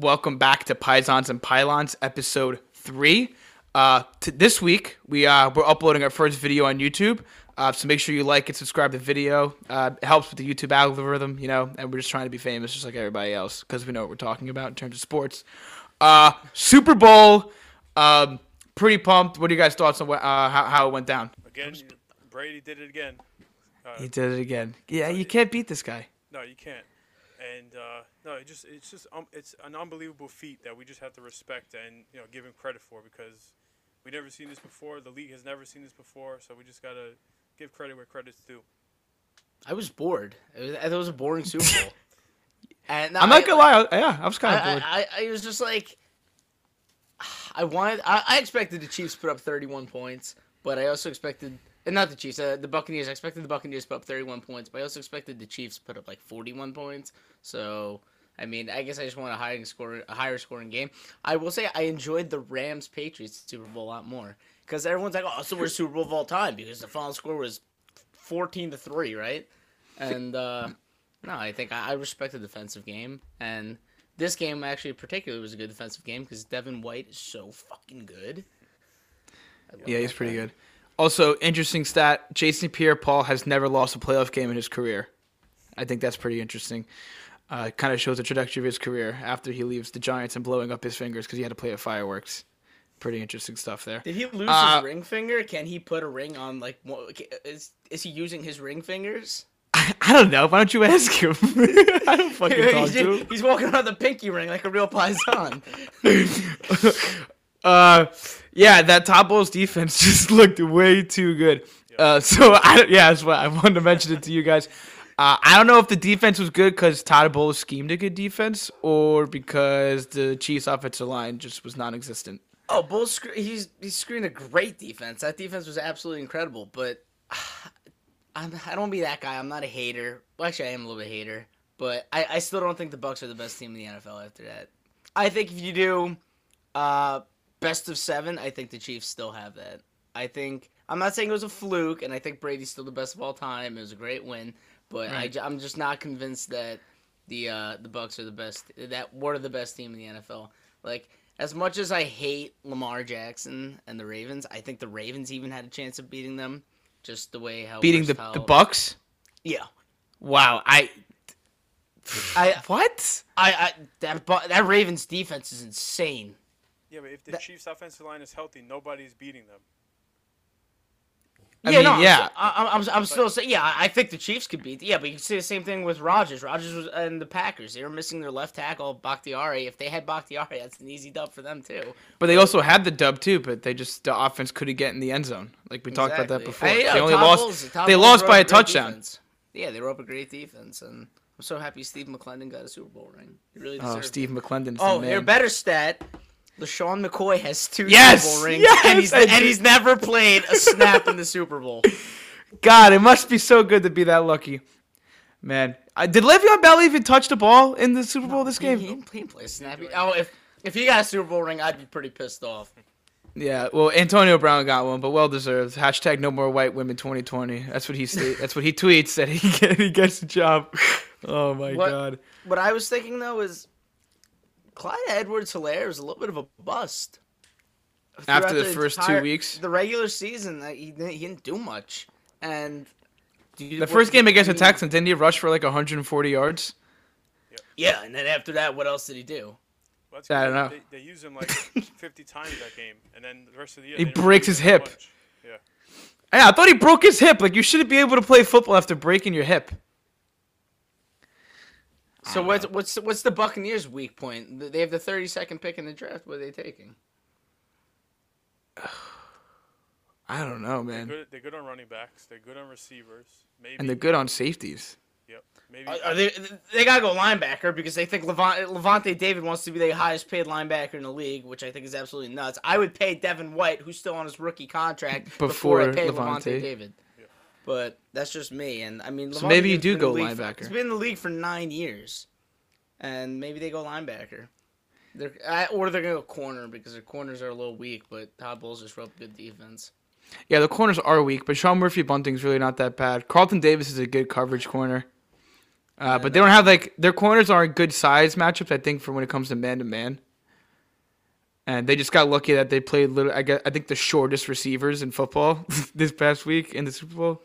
Welcome back to Pisons and Pylons, episode three. Uh, t- this week we uh, we're uploading our first video on YouTube. Uh, so make sure you like and subscribe to the video. Uh, it helps with the YouTube algorithm, you know. And we're just trying to be famous, just like everybody else, because we know what we're talking about in terms of sports. Uh, Super Bowl. Um, pretty pumped. What are you guys' thoughts on what, uh, how, how it went down? Again, Brady did it again. Uh, He did it again. Yeah, you can't beat this guy. no, you can't. And uh, no, it just it's just um, it's an unbelievable feat that we just have to respect and you know give him credit for because we never seen this before. The league has never seen this before, so we just gotta give credit where credit's due. I was bored. It was, it was a boring Super Bowl. and I'm not gonna lie. I, yeah, I was kind of bored. I, I, I was just like, I wanted. I, I expected the Chiefs to put up 31 points, but I also expected, and not the Chiefs, uh, the Buccaneers. I expected the Buccaneers to put up 31 points, but I also expected the Chiefs to put up like 41 points. So. I mean, I guess I just want a higher score, a higher scoring game. I will say I enjoyed the Rams Patriots Super Bowl a lot more because everyone's like, "Oh, the worst Super Bowl of all time" because the final score was 14 to three, right? And uh, no, I think I, I respect the defensive game, and this game actually particularly was a good defensive game because Devin White is so fucking good. Yeah, he's that pretty guy. good. Also, interesting stat: Jason Pierre-Paul has never lost a playoff game in his career. I think that's pretty interesting. Uh, kind of shows the trajectory of his career after he leaves the Giants and blowing up his fingers because he had to play at fireworks. Pretty interesting stuff there. Did he lose Uh, his ring finger? Can he put a ring on like? Is is he using his ring fingers? I, I don't know. Why don't you ask him? I don't fucking talk he's, to him. he's walking around the pinky ring like a real paisan. Uh, yeah, that Todd Bowles defense just looked way too good. Uh, so I yeah, that's why I wanted to mention it to you guys. Uh, I don't know if the defense was good because Todd Bowles schemed a good defense, or because the Chiefs' offensive line just was non-existent. Oh, Bull sc- he's he's screened a great defense. That defense was absolutely incredible. But I'm, I don't be that guy. I'm not a hater. Well, actually, I am a little bit hater. But I, I still don't think the Bucks are the best team in the NFL after that. I think if you do uh, best of seven, I think the Chiefs still have that. I think I'm not saying it was a fluke, and I think Brady's still the best of all time. It was a great win, but Right. I, am just not convinced that the uh, the Bucks are the best. That are the best team in the NFL. Like as much as I hate Lamar Jackson and the Ravens, I think the Ravens even had a chance of beating them. Just the way how Beating the the Bucks. Yeah, Wow, I I what? I, I that that Ravens defense is insane. Yeah, but if the That- Chiefs' offensive line is healthy, nobody's beating them. I yeah, mean, no, I'm yeah. I, I'm, I'm, I'm still saying, yeah, I I think the Chiefs could beat. Yeah, but you can see the same thing with Rodgers. Rodgers was and the Packers. They were missing their left tackle, Bakhtiari. If they had Bakhtiari, that's an easy dub for them too. But they also had the dub too, but they just the offense couldn't get in the end zone. Like we talked about that before. Hey, yeah, they only lost. Bowles- Todd they Bowles lost by a touchdown. defense. Yeah, they were up a great defense, and I'm so happy Steve McLendon got a Super Bowl ring. He really Oh, deserved Steve it. McLendon's Oh, the your man. better stat. LeSean McCoy has two Yes! Super Bowl rings, Yes! and he's and he's never played a snap in the Super Bowl. God, it must be so good to be that lucky. Man, I, did Le'Veon Bell even touch the ball in the Super Bowl this He, he game? didn't he didn't play a snap. Oh, if if he got a Super Bowl ring, I'd be pretty pissed off. Yeah, well, Antonio Brown got one, but well deserved. Hashtag No More White Women 2020. That's what he That's what he tweets that he get, he gets the job. Oh my What- God. What I was thinking though is Clyde Edwards Helaire is a little bit of a bust. After Throughout the first two weeks? the regular season, he didn't, he didn't do much. And do you- The first game against the I mean, Texans, didn't he rush for like 140 yards? Yeah, and then after that, what else did he do? Well, that's I don't know. They, they use him like 50 times that game, and then the rest of the year He breaks his hip. much. Yeah. Yeah, I thought he broke his hip. Like you shouldn't be able to play football after breaking your hip. So what's what's what's the Buccaneers' weak point? They have the 32nd pick in the draft. What are they taking? I don't know, They're man. good, they're good on running backs. They're good on receivers. Maybe. And they're good on safeties. Yep. Maybe. Are, are they they gotta go linebacker because they think Levant, Lavonte David wants to be the highest paid linebacker in the league, which I think is absolutely nuts. I would pay Devin White, who's still on his rookie contract, before, I pay Lavonte. Lavonte David. But that's just me, and I mean, So maybe you do go for- linebacker. he's been in the league for nine years, and maybe they go linebacker. They're, I, or they're gonna go corner because their corners are a little weak, but Todd Bowles just wrote good defense. Yeah, the corners are weak, but Sean Murphy Bunting's really not that bad. Carlton Davis is a good coverage corner. Uh, but they don't have like their corners are good size matchups. I think for when it comes to man to man. And they just got lucky that they played little. I guess I think the shortest receivers in football this past week in the Super Bowl.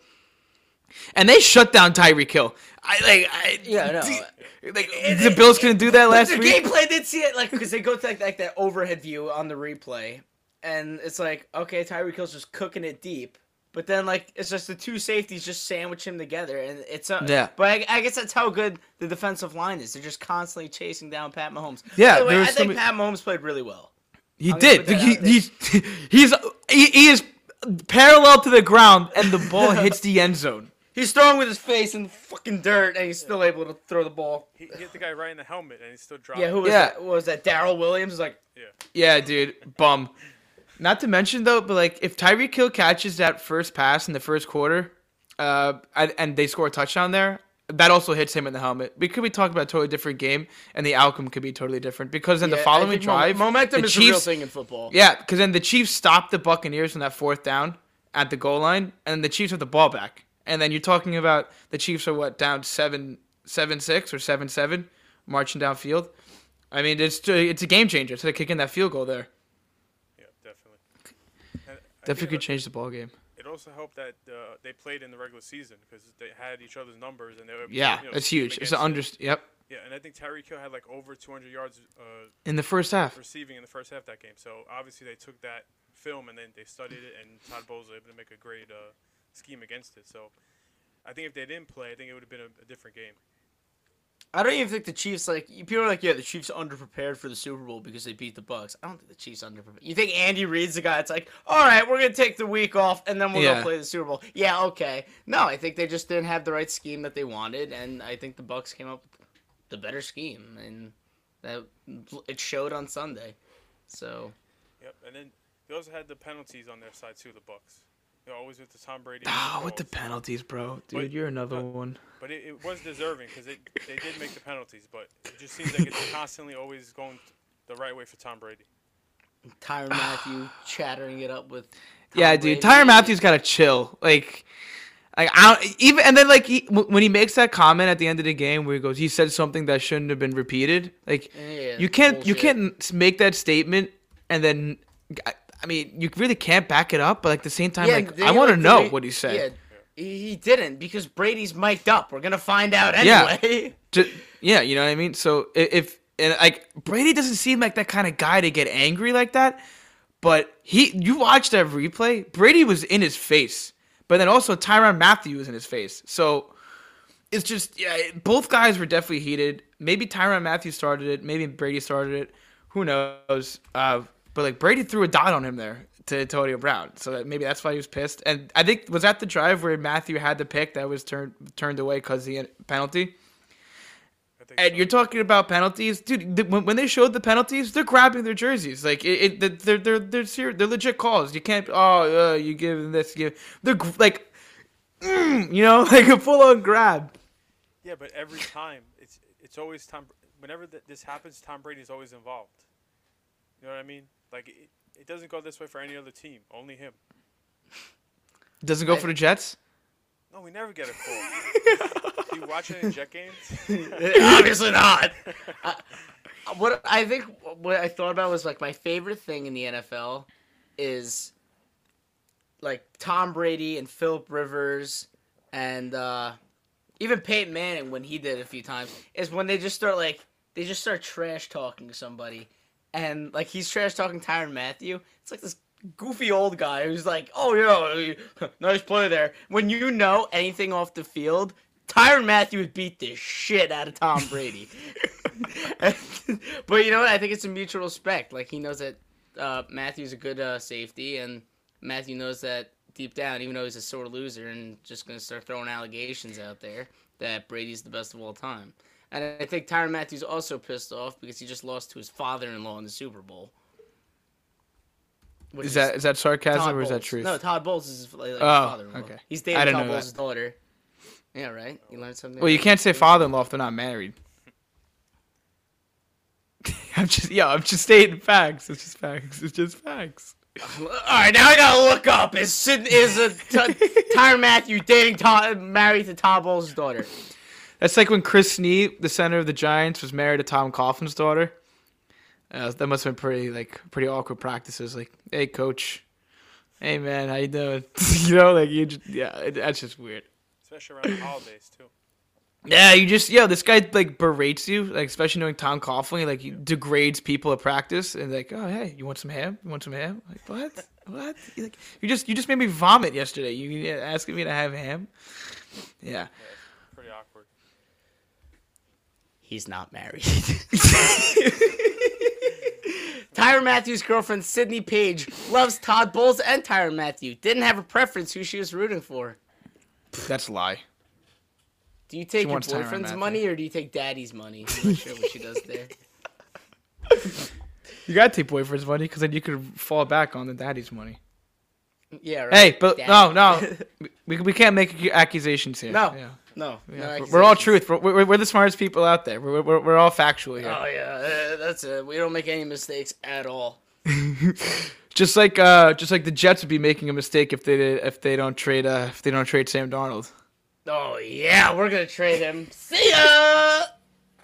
And they shut down Tyreek Hill. I like. I, Yeah, no. Like the Bills couldn't do that last the week. gameplay did see it like because they go to like, like that overhead view on the replay, and it's like okay, Tyreek Hill's just cooking it deep, but then like it's just the two safeties just sandwich him together, and it's uh, Yeah. But I, I guess that's how good the defensive line is. They're just constantly chasing down Pat Mahomes. Yeah, the way, I think Pat Mahomes played really well. He I'm did. He, he's he's he, he is parallel to the ground, and the ball hits the end zone. He's throwing with his face in the fucking dirt, and he's still able to throw the ball. He hit the guy right in the helmet, and he's still dropped. Yeah, who was Yeah. that? What was that Darrel Williams? Is like Yeah. Yeah, dude, bum. Not to mention though, but like if Tyreek Hill catches that first pass in the first quarter, uh, and, and they score a touchdown there, that also hits him in the helmet. We could be talking about a totally different game, and the outcome could be totally different because in Yeah, the following drive, momentum the is a real thing in football. yeah, because then the Chiefs stopped the Buccaneers on that fourth down at the goal line, and the Chiefs have the ball back. And then you're talking about the Chiefs are what down seven seven six or seven seven, marching downfield. I mean, it's it's a game changer. So they're kicking that field goal there. Yeah, definitely. And Definitely could change the ball game. It also helped that uh, they played in the regular season because they had each other's numbers and they were Yeah, you know, that's huge. It's an against under. it. Yep. Yeah, and I think Tyreek Hill had like over 200 yards uh, In the first half. receiving in the first half that game. So obviously they took that film and then they studied it, and Todd Bowles was able to make a great uh, scheme against it. So I think if they didn't play, I think it would have been a, a different game. I don't even think the Chiefs like people are like, yeah, the Chiefs underprepared for the Super Bowl because they beat the Bucks. I don't think the Chiefs underprepared. You think Andy Reid's the guy that's like, all right, we're gonna take the week off and then we'll Yeah. go play the Super Bowl. Yeah, okay. No, I think they just didn't have the right scheme that they wanted, and I think the Bucks came up with the better scheme, and that it showed on Sunday. So Yep, and then they also had the penalties on their side too. The Bucks, you know, always with the Tom Brady. Ah, with the penalties, bro. Dude, But- you're another but- one. But it, it was deserving because they they did make the penalties, but it just seems like it's constantly always going the right way for Tom Brady. Tyrann Mathieu chattering it up with. Tom Yeah, dude. Brady. Tyrann Mathieu's gotta chill. Like, like I don't, even and then like he, when he makes that comment at the end of the game where he goes, he said something that shouldn't have been repeated. Like, Yeah, you can't you can't make that statement and then. I, mean, you really can't back it up, but like at the same time, like then I want to like, know the- what he said. Yeah, he didn't because Brady's mic'd up. We're gonna find out Yeah. anyway. Ju- yeah, you know what I mean. So if and like Brady doesn't seem like that kind of guy to get angry like that, but he you watch that replay, Brady was in his face, but then also Tyrann Mathieu was in his face. So it's just yeah, both guys were definitely heated. Maybe Tyrann Mathieu started it, maybe Brady started it. Who knows? Uh, but like Brady threw a dot on him there to Antonio Brown, so that maybe that's why he was pissed. And I think was that the drive where Mathieu had the pick that was turned turned away because the penalty. And so. you're talking about penalties, dude. th- when, when they showed the penalties, they're grabbing their jerseys. Like it, it they're they're they're they're legit calls. You can't. Oh, uh, you give them this. You give. They're gr- like, mm, you know, like a full on grab. Yeah, but every time it's it's always Tom. Whenever th- this happens, Tom Brady's always involved. You know what I mean? Like it, it doesn't go this way for any other team. Only him. Doesn't go for the Jets. No, we never get a call. Do you watch any Jet games? Obviously not. I, what I think what I thought about was like my favorite thing in the NFL is like Tom Brady and Philip Rivers and uh, even Peyton Manning when he did it a few times is when they just start like they just start trash talking somebody and like he's trash talking Tyrann Mathieu. It's like this goofy old guy who's like, "Oh yeah, nice play there." When you know anything off the field, Tyrann Mathieu would beat the shit out of Tom Brady. but you know what? I think it's a mutual respect. Like he knows that uh, Mathieu's a good uh, safety, and Mathieu knows that deep down, even though he's a sore loser and just gonna start throwing allegations out there, that Brady's the best of all time. And I think Tyrann Mathieu's also pissed off because he just lost to his father-in-law in the Super Bowl. Which Is that is that sarcasm Todd or is that Bowles. truth? No, Todd Bowles is like, his Oh, father-in-law. okay. He's dating Todd Bowles' daughter. Yeah, right. You learned something. well, you can't say father-in-law if they're not married. I'm just yeah, I'm just stating facts. It's just facts. It's just facts. All right, now I gotta look up. Is is a t- Tyrann Mathieu dating Todd, married to Todd Bowles' daughter? That's like when Chris Snee, the center of the Giants, was married to Tom Coughlin's daughter. Uh, that must have been pretty like pretty awkward practices. Like, hey, coach, hey man, how you doing? you know, like you just yeah, it, that's just weird. especially around the holidays too. Yeah, you just yeah, this guy like berates you, like especially knowing Tom Coughlin, like he degrades people at practice and like, oh hey, you want some ham? You want some ham? Like what? what? You, like you just you just made me vomit yesterday. You asking me to have ham? Yeah. Yeah, it's pretty awkward. He's not married. Tyrann Mathieu's girlfriend Sydney Page loves Todd Bowles and Tyrann Mathieu. Didn't have a preference who she was rooting for. That's a lie. Do you take your boyfriend's money or do you take daddy's money? I'm not sure what she does there. You gotta take boyfriend's money because then you could fall back on the daddy's money. Yeah, right. Hey, but Dad. no, no, we, we can't make accusations here. No. Yeah. No, no Yeah, we're- we're all truth. We're, we're, we're the smartest people out there. We're, we're, we're all factual here. Oh yeah, uh, that's it. We don't make any mistakes at all. Just like uh, just like the Jets would be making a mistake if they did, if they don't trade uh, if they don't trade Sam Darnold. Oh yeah, we're gonna trade him. See ya.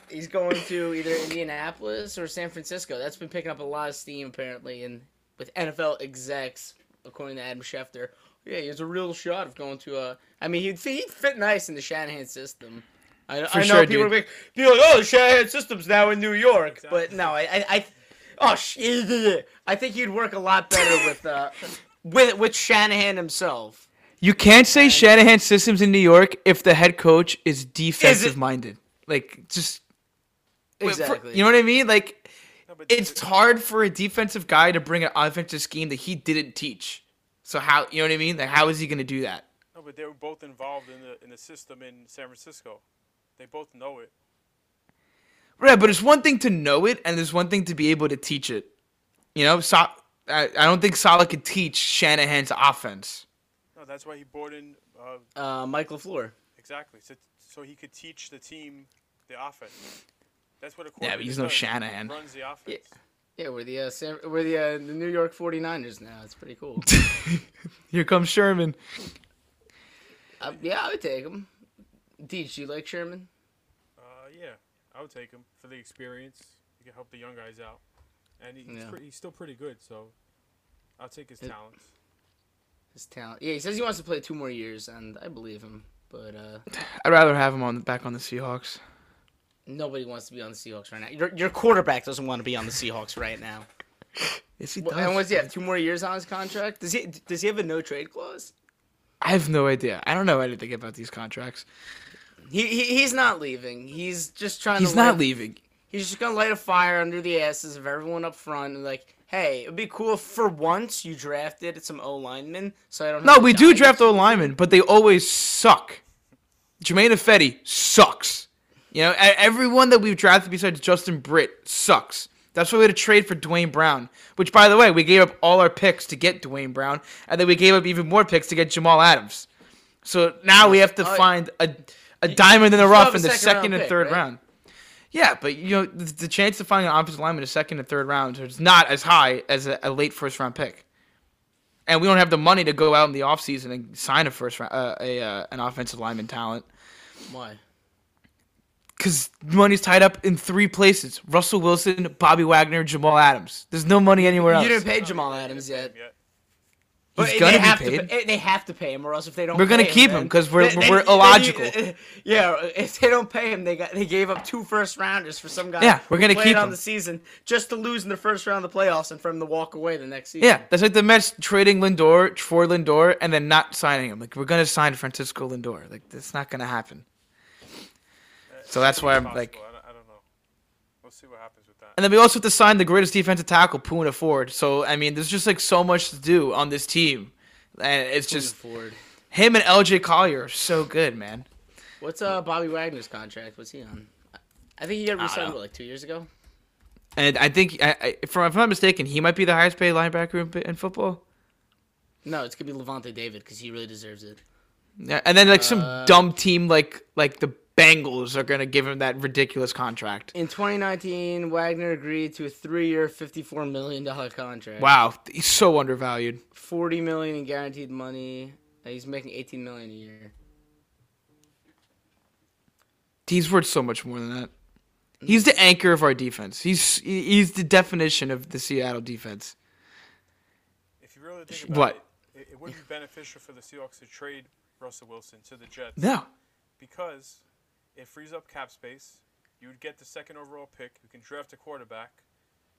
He's going to either Indianapolis or San Francisco. That's been picking up a lot of steam apparently, and with NFL execs, according to Adam Schefter. Yeah, he has a real shot of going to a. I mean, he'd fit, he'd fit nice in the Shanahan system. I, For I know sure, people dude. like, be like, oh, the Shanahan system's now in New York, but no, I, I, I oh, sh- I think he'd work a lot better with, uh, with with Shanahan himself. You can't say Shanahan systems in New York if the head coach is defensive minded. Like just Exactly. you know what I mean? Like it's hard for a defensive guy to bring an offensive scheme that he didn't teach. So how you know what I mean? Like how is he going to do that? no, but they were both involved in the in the system in San Francisco. They both know it. Right, but it's one thing to know it, and there's one thing to be able to teach it. You know, so, I, I don't think Salah could teach Shanahan's offense. No, that's why he brought in uh, Uh, Mike LaFleur. exactly so so he could teach the team the offense. That's what a Yeah, but he's no does. He Shanahan. Runs the offense. Yeah, we're the uh, San, we're the uh, the New York 49ers now. It's pretty cool. Here comes Sherman. uh, yeah, I would take him. Deej, do you like Sherman? Uh, yeah, I would take him for the experience. He can help the young guys out, and he, he's, Yeah. pretty, he's still pretty good. So I'll take his It- talents. His talent. Yeah, he says he wants to play two more years, and I believe him. But uh, I'd rather have him on back on the Seahawks. Nobody wants to be on the Seahawks right now. Your, your quarterback doesn't want to be on the Seahawks right now. Yes, he Well, and what's he have? Two more years on his contract? Does he? Does he have a no trade clause? I have no idea. I don't know anything about these contracts. He, he he's not leaving. He's just trying to He's to. not light- leaving. He's just gonna light a fire under the asses of everyone up front and like, hey, it'd be cool if for once you drafted some O linemen, so I don't. No, we do draft O linemen, but they always suck. Germain Ifedi sucks. You know, everyone that we've drafted besides Justin Britt sucks. That's why we had to trade for Duane Brown. Which, by the way, we gave up all our picks to get Duane Brown, and then we gave up even more picks to get Jamal Adams. So now we have to Oh, find a a diamond in the rough in the second second and pick, third right? round. Yeah, but you know the, the chance of finding an offensive lineman in the second and third rounds is not as high as a, a late first round pick. And we don't have the money to go out in the offseason and sign a first round, uh, a uh, an offensive lineman talent Why? Because money's tied up in three places: Russell Wilson, Bobby Wagner, Jamal Adams. There's no money anywhere else. You didn't pay Jamal Adams yet. Yeah. But He's they gonna be have paid. To pay, they have to pay him, or else if they don't, We're gonna pay keep him 'cause we're- then- we're then- illogical. yeah, if they don't pay him, they got they gave up two first rounders for some guy. Yeah, we're gonna played keep on him. the season just to lose in the first round of the playoffs and for him to walk away the next season. Yeah, that's like the Mets trading Lindor for Lindor and then not signing him. Like we're gonna sign Francisco Lindor. Like that's not gonna happen. So that's why I'm Possible. like, I don't, I don't know. We'll see what happens with that. and then we also have to sign the greatest defensive tackle, Poona Ford. So I mean, there's just like so much to do on this team, and it's just Ford. him and LJ Collier are so good, man. What's uh Bobby Wagner's contract? What's he on? I think he got re-signed know. what, like two years ago. And I think, I, I, if I'm not mistaken, he might be the highest paid linebacker in, in football. No, it's gonna be Lavonte David because he really deserves it. Yeah, and then like some Uh, dumb team like like the Bengals are gonna give him that ridiculous contract. In 2019, Wagner agreed to a three-year, 54 million dollar contract. Wow, he's so undervalued. 40 million in guaranteed money. He's making 18 million a year. He's worth so much more than that. Mm. He's the anchor of our defense. He's he's the definition of the Seattle defense. If you really think about What? it, it, it would be beneficial for the Seahawks to trade Russell Wilson to the Jets No. because it frees up cap space. You would get the second overall pick. You can draft a quarterback.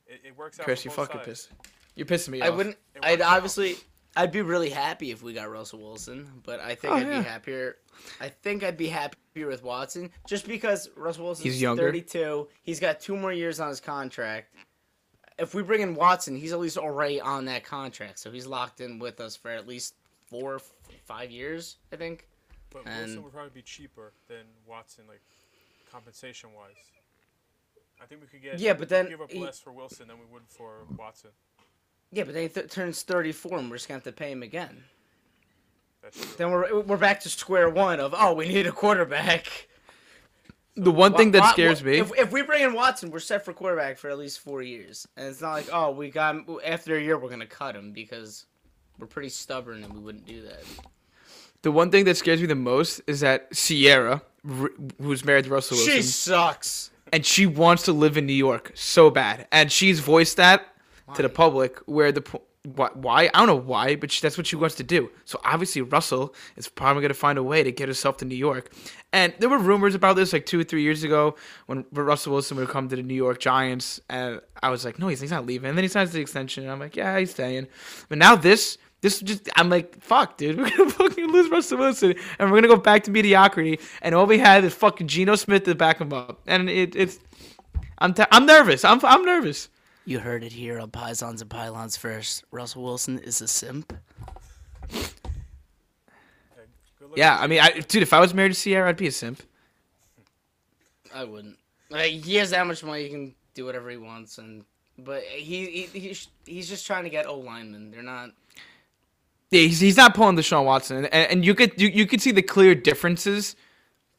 It, it works out. Chris, you both fucking sides. pissed. You're pissing me I off. wouldn't. I'd out. obviously. I'd be really happy if we got Russell Wilson, but I think Oh, I'd yeah. be happier. I think I'd be happier with Watson just because Russell Wilson's He's younger. 32. He's got two more years on his contract. If we bring in Watson, he's at least already on that contract, so he's locked in with us for at least four, five years. I think. But And- Wilson would probably be cheaper than Watson, like compensation wise. I think we could get. Yeah, but then give up he- less for Wilson than we would for Watson. Yeah, but then he th- turns 34, and we're just gonna have to pay him again. Then we're we're back to square one of oh we need a quarterback. the one thing that scares me. If, if we bring in Watson, we're set for quarterback for at least four years, and it's not like oh we got him, after a year we're gonna cut him because we're pretty stubborn and we wouldn't do that. The one thing that scares me the most is that Ciara, r- who's married to Russell Wilson, She sucks. and she wants to live in New York so bad, and she's voiced that to the public. Where the why, why I don't know why, but she, that's what she wants to do. So obviously Russell is probably gonna find a way to get herself to New York. And there were rumors about this like two or three years ago when Russell Wilson would come to the New York Giants, and I was like, no, he's, he's not leaving. And then he signs the extension, and I'm like, yeah, he's staying. But now this. This just, I'm like, fuck, dude. We're gonna fucking lose Russell Wilson, and we're gonna go back to mediocrity. And all we had is fucking Geno Smith to back him up, and it, it's, I'm, t- I'm nervous. I'm, I'm nervous. You heard it here on Pisons and Pylons first. Russell Wilson is a simp. Yeah, good luck Yeah, with I mean, I, dude, if I was married to Ciara, I'd be a simp. I wouldn't. Like, he has that much money, he can do whatever he wants, and but he, he he's he's just trying to get O linemen. They're not. Yeah, he's, he's not pulling the Deshaun Watson, and, and you could you, you could see the clear differences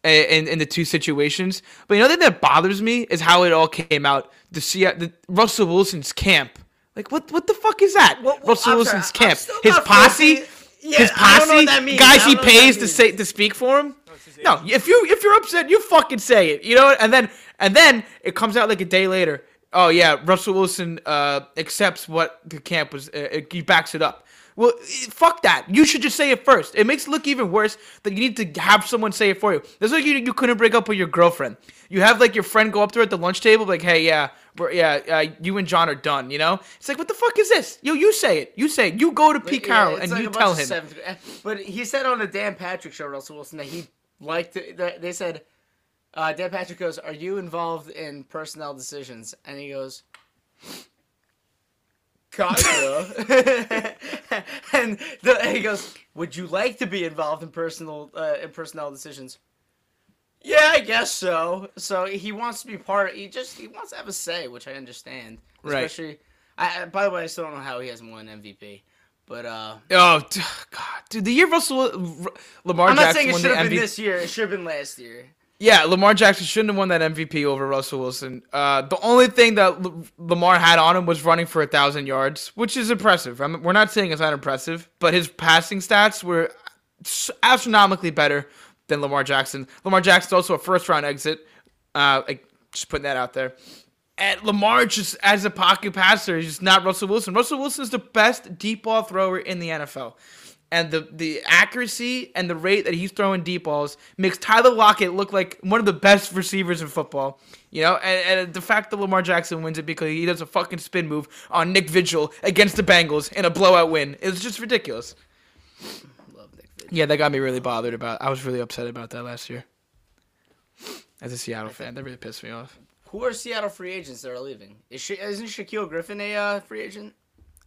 in in the two situations. But you know, the thing that bothers me is how it all came out. The, Seattle, the Russell Wilson's camp. Like what? What the fuck is that? Well, well, Russell I'm Wilson's sorry, camp. His posse. fully- Yeah, his I don't posse. what that means. Guys he don't know what that pays to say to speak for him. No, No, if you if you're upset, you fucking say it. You know, and then and then it comes out like a day later. Oh yeah, Russell Wilson uh, accepts what the camp was. Uh, he backs it up. Well, fuck that. You should just say it first. It makes it look even worse that you need to have someone say it for you. That's like you, you couldn't break up with your girlfriend. You have like your friend go up to her at the lunch table, like, hey, yeah, we're, yeah, uh, you and John are done. You know, it's like, what the fuck is this? Yo, you say it. You say it. You go to Pete Yeah, Carroll it's and like you tell him. seventh But he said on the Dan Patrick show, Russell Wilson, that he liked. That they said, uh, Dan Patrick goes, "Are you involved in personnel decisions?" And he goes, And the, and he goes, "Would you like to be involved in personal uh, in personnel decisions?" Yeah, I guess so. So he wants to be part. He just he wants to have a say, which I understand. Right. Especially, I, by the way, I still don't know how he hasn't won MVP. But uh, Oh God, dude! The year Russell Lamar I'm not Jackson saying it should have been MVP. this year. It should have been last year. Yeah, Lamar Jackson shouldn't have won that MVP over Russell Wilson. Uh, the only thing that L- Lamar had on him was running for a thousand yards, which is impressive. I we're not saying it's not impressive, but his passing stats were astronomically better than Lamar Jackson. Lamar Jackson's also a first round exit. Uh, like, just putting that out there. And Lamar just as a pocket passer, he's just not Russell Wilson. Russell Wilson is the best deep ball thrower in the NFL. And the, the accuracy and the rate that he's throwing deep balls makes Tyler Lockett look like one of the best receivers in football. You know, and, and the fact that Lamar Jackson wins it because he does a fucking spin move on Nick Vigil against the Bengals in a blowout win is just ridiculous. Love Nick Vigil. Yeah, that got me really bothered about. I was really upset about that last year. As a Seattle fan, that really pissed me off. Who are Seattle free agents that are leaving? Is Sha- isn't Shaquill Griffin a uh, free agent?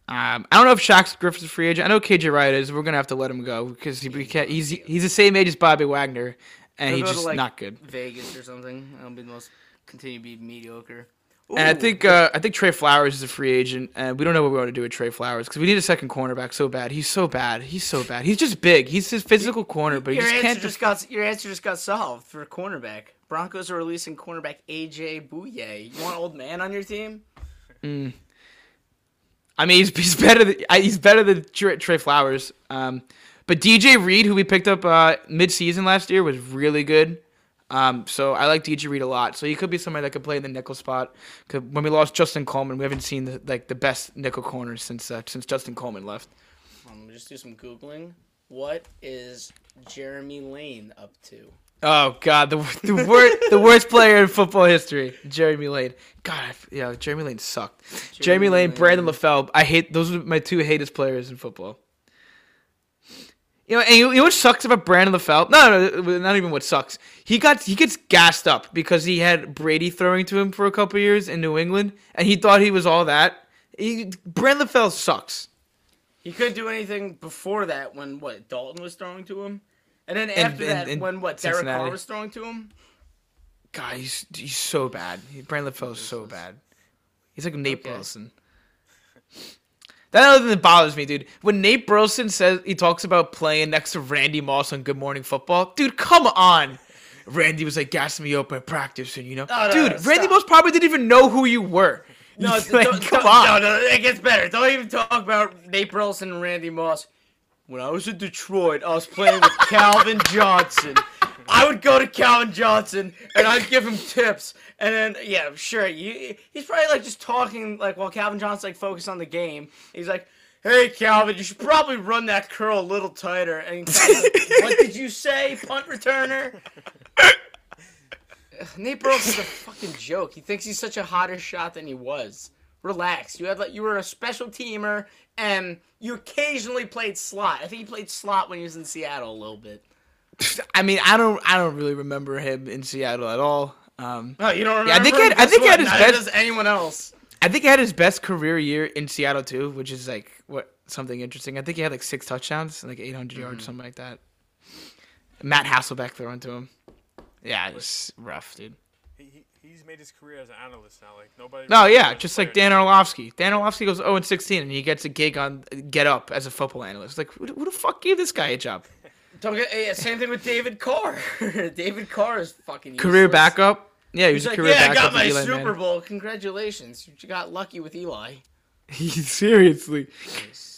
Um, I don't know if Shaq Griffin's a free agent. I know KJ Wright is. We're gonna have to let him go because he, he's he's the same age as Bobby Wagner, and He'll he's go to, just like, not good. Vegas or something. That'll be the most continue to be mediocre. And I think uh, I think Tre Flowers is a free agent, and we don't know what we want to do with Tre Flowers because we need a second cornerback so bad. He's so bad. He's so bad. He's just big. He's his physical corner, but he your just answer can't. just got your answer just got solved for cornerback. Broncos are releasing cornerback AJ Bouye. You want old man on your team? I mean, he's, he's better than he's better than Tre, Flowers. Um, but DJ Reed, who we picked up uh, mid-season last year, was really good. Um, so I like DJ Reed a lot. So he could be somebody that could play in the nickel spot. 'Cause when we lost Justin Coleman, we haven't seen the, like the best nickel corner since uh, since Justin Coleman left. Um, just do some googling. What is Jeremy Lane up to? Oh God, the the worst the worst player in football history, Jeremy Lane. God, yeah, Jeremy Lane sucked. Jeremy, Jeremy Lane, Lane. Brandon LaFell. I hate those are my two hatest players in football. You know, and you, you know what sucks about Brandon LaFell? No, no, no, not even what sucks. He got he gets gassed up because he had Brady throwing to him for a couple years in New England, and he thought he was all that. He, Brandon LaFell sucks. He couldn't do anything before that when what Dalton was throwing to him, and then after and- that and when what Derek Carr was throwing to him. God, he's he's so bad. Brandon LaFell is so bad. He's like Nate Okay. Burleson. That other thing that bothers me, dude. When Nate Burleson says he talks about playing next to Randy Moss on Good Morning Football, dude, come on. Randy was like gassing me up at practice, and you know, No, no, dude, no, Randy. Moss probably didn't even know who you were. No, Like, come on. no, no, it gets better. Don't even talk about Nate Burleson and Randy Moss. When I was in Detroit, I was playing with Calvin Johnson. I would go to Calvin Johnson and I'd give him tips. And then, yeah, sure, you, he's probably like just talking like while Calvin Johnson's like focused on the game. He's like, "Hey, Calvin, you should probably run that curl a little tighter." And what did you say, punt returner? Nate Burleson's a fucking joke. He thinks he's such a hotter shot than he was. Relax. You had like you were a special teamer, and you occasionally played slot. I think he played slot when he was in Seattle a little bit. I mean, I don't, I don't really remember him in Seattle at all. Um, No, you don't remember. Yeah, I think he had- I think he had his Neither best- does anyone else. I think he had his best career year in Seattle too, which is like what something interesting. I think he had like six touchdowns, like 800 Mm-hmm. yards, something like that. Matt Hasselbeck throwing to him. Yeah, it's rough, dude. He, he, he's made his career as an analyst now. Like nobody. No, really yeah, just like. Dan Orlovsky. Dan Orlovsky goes 0 and 16, and he gets a gig on Get Up as a football analyst. Like, who, who the fuck gave this guy a job? Don't get, yeah, same thing with David Carr. David Carr is fucking Career backup. Yeah, he was He's a like, career yeah, I backup got my Eli Super Manning. Bowl. Congratulations. You got lucky with Eli. Seriously,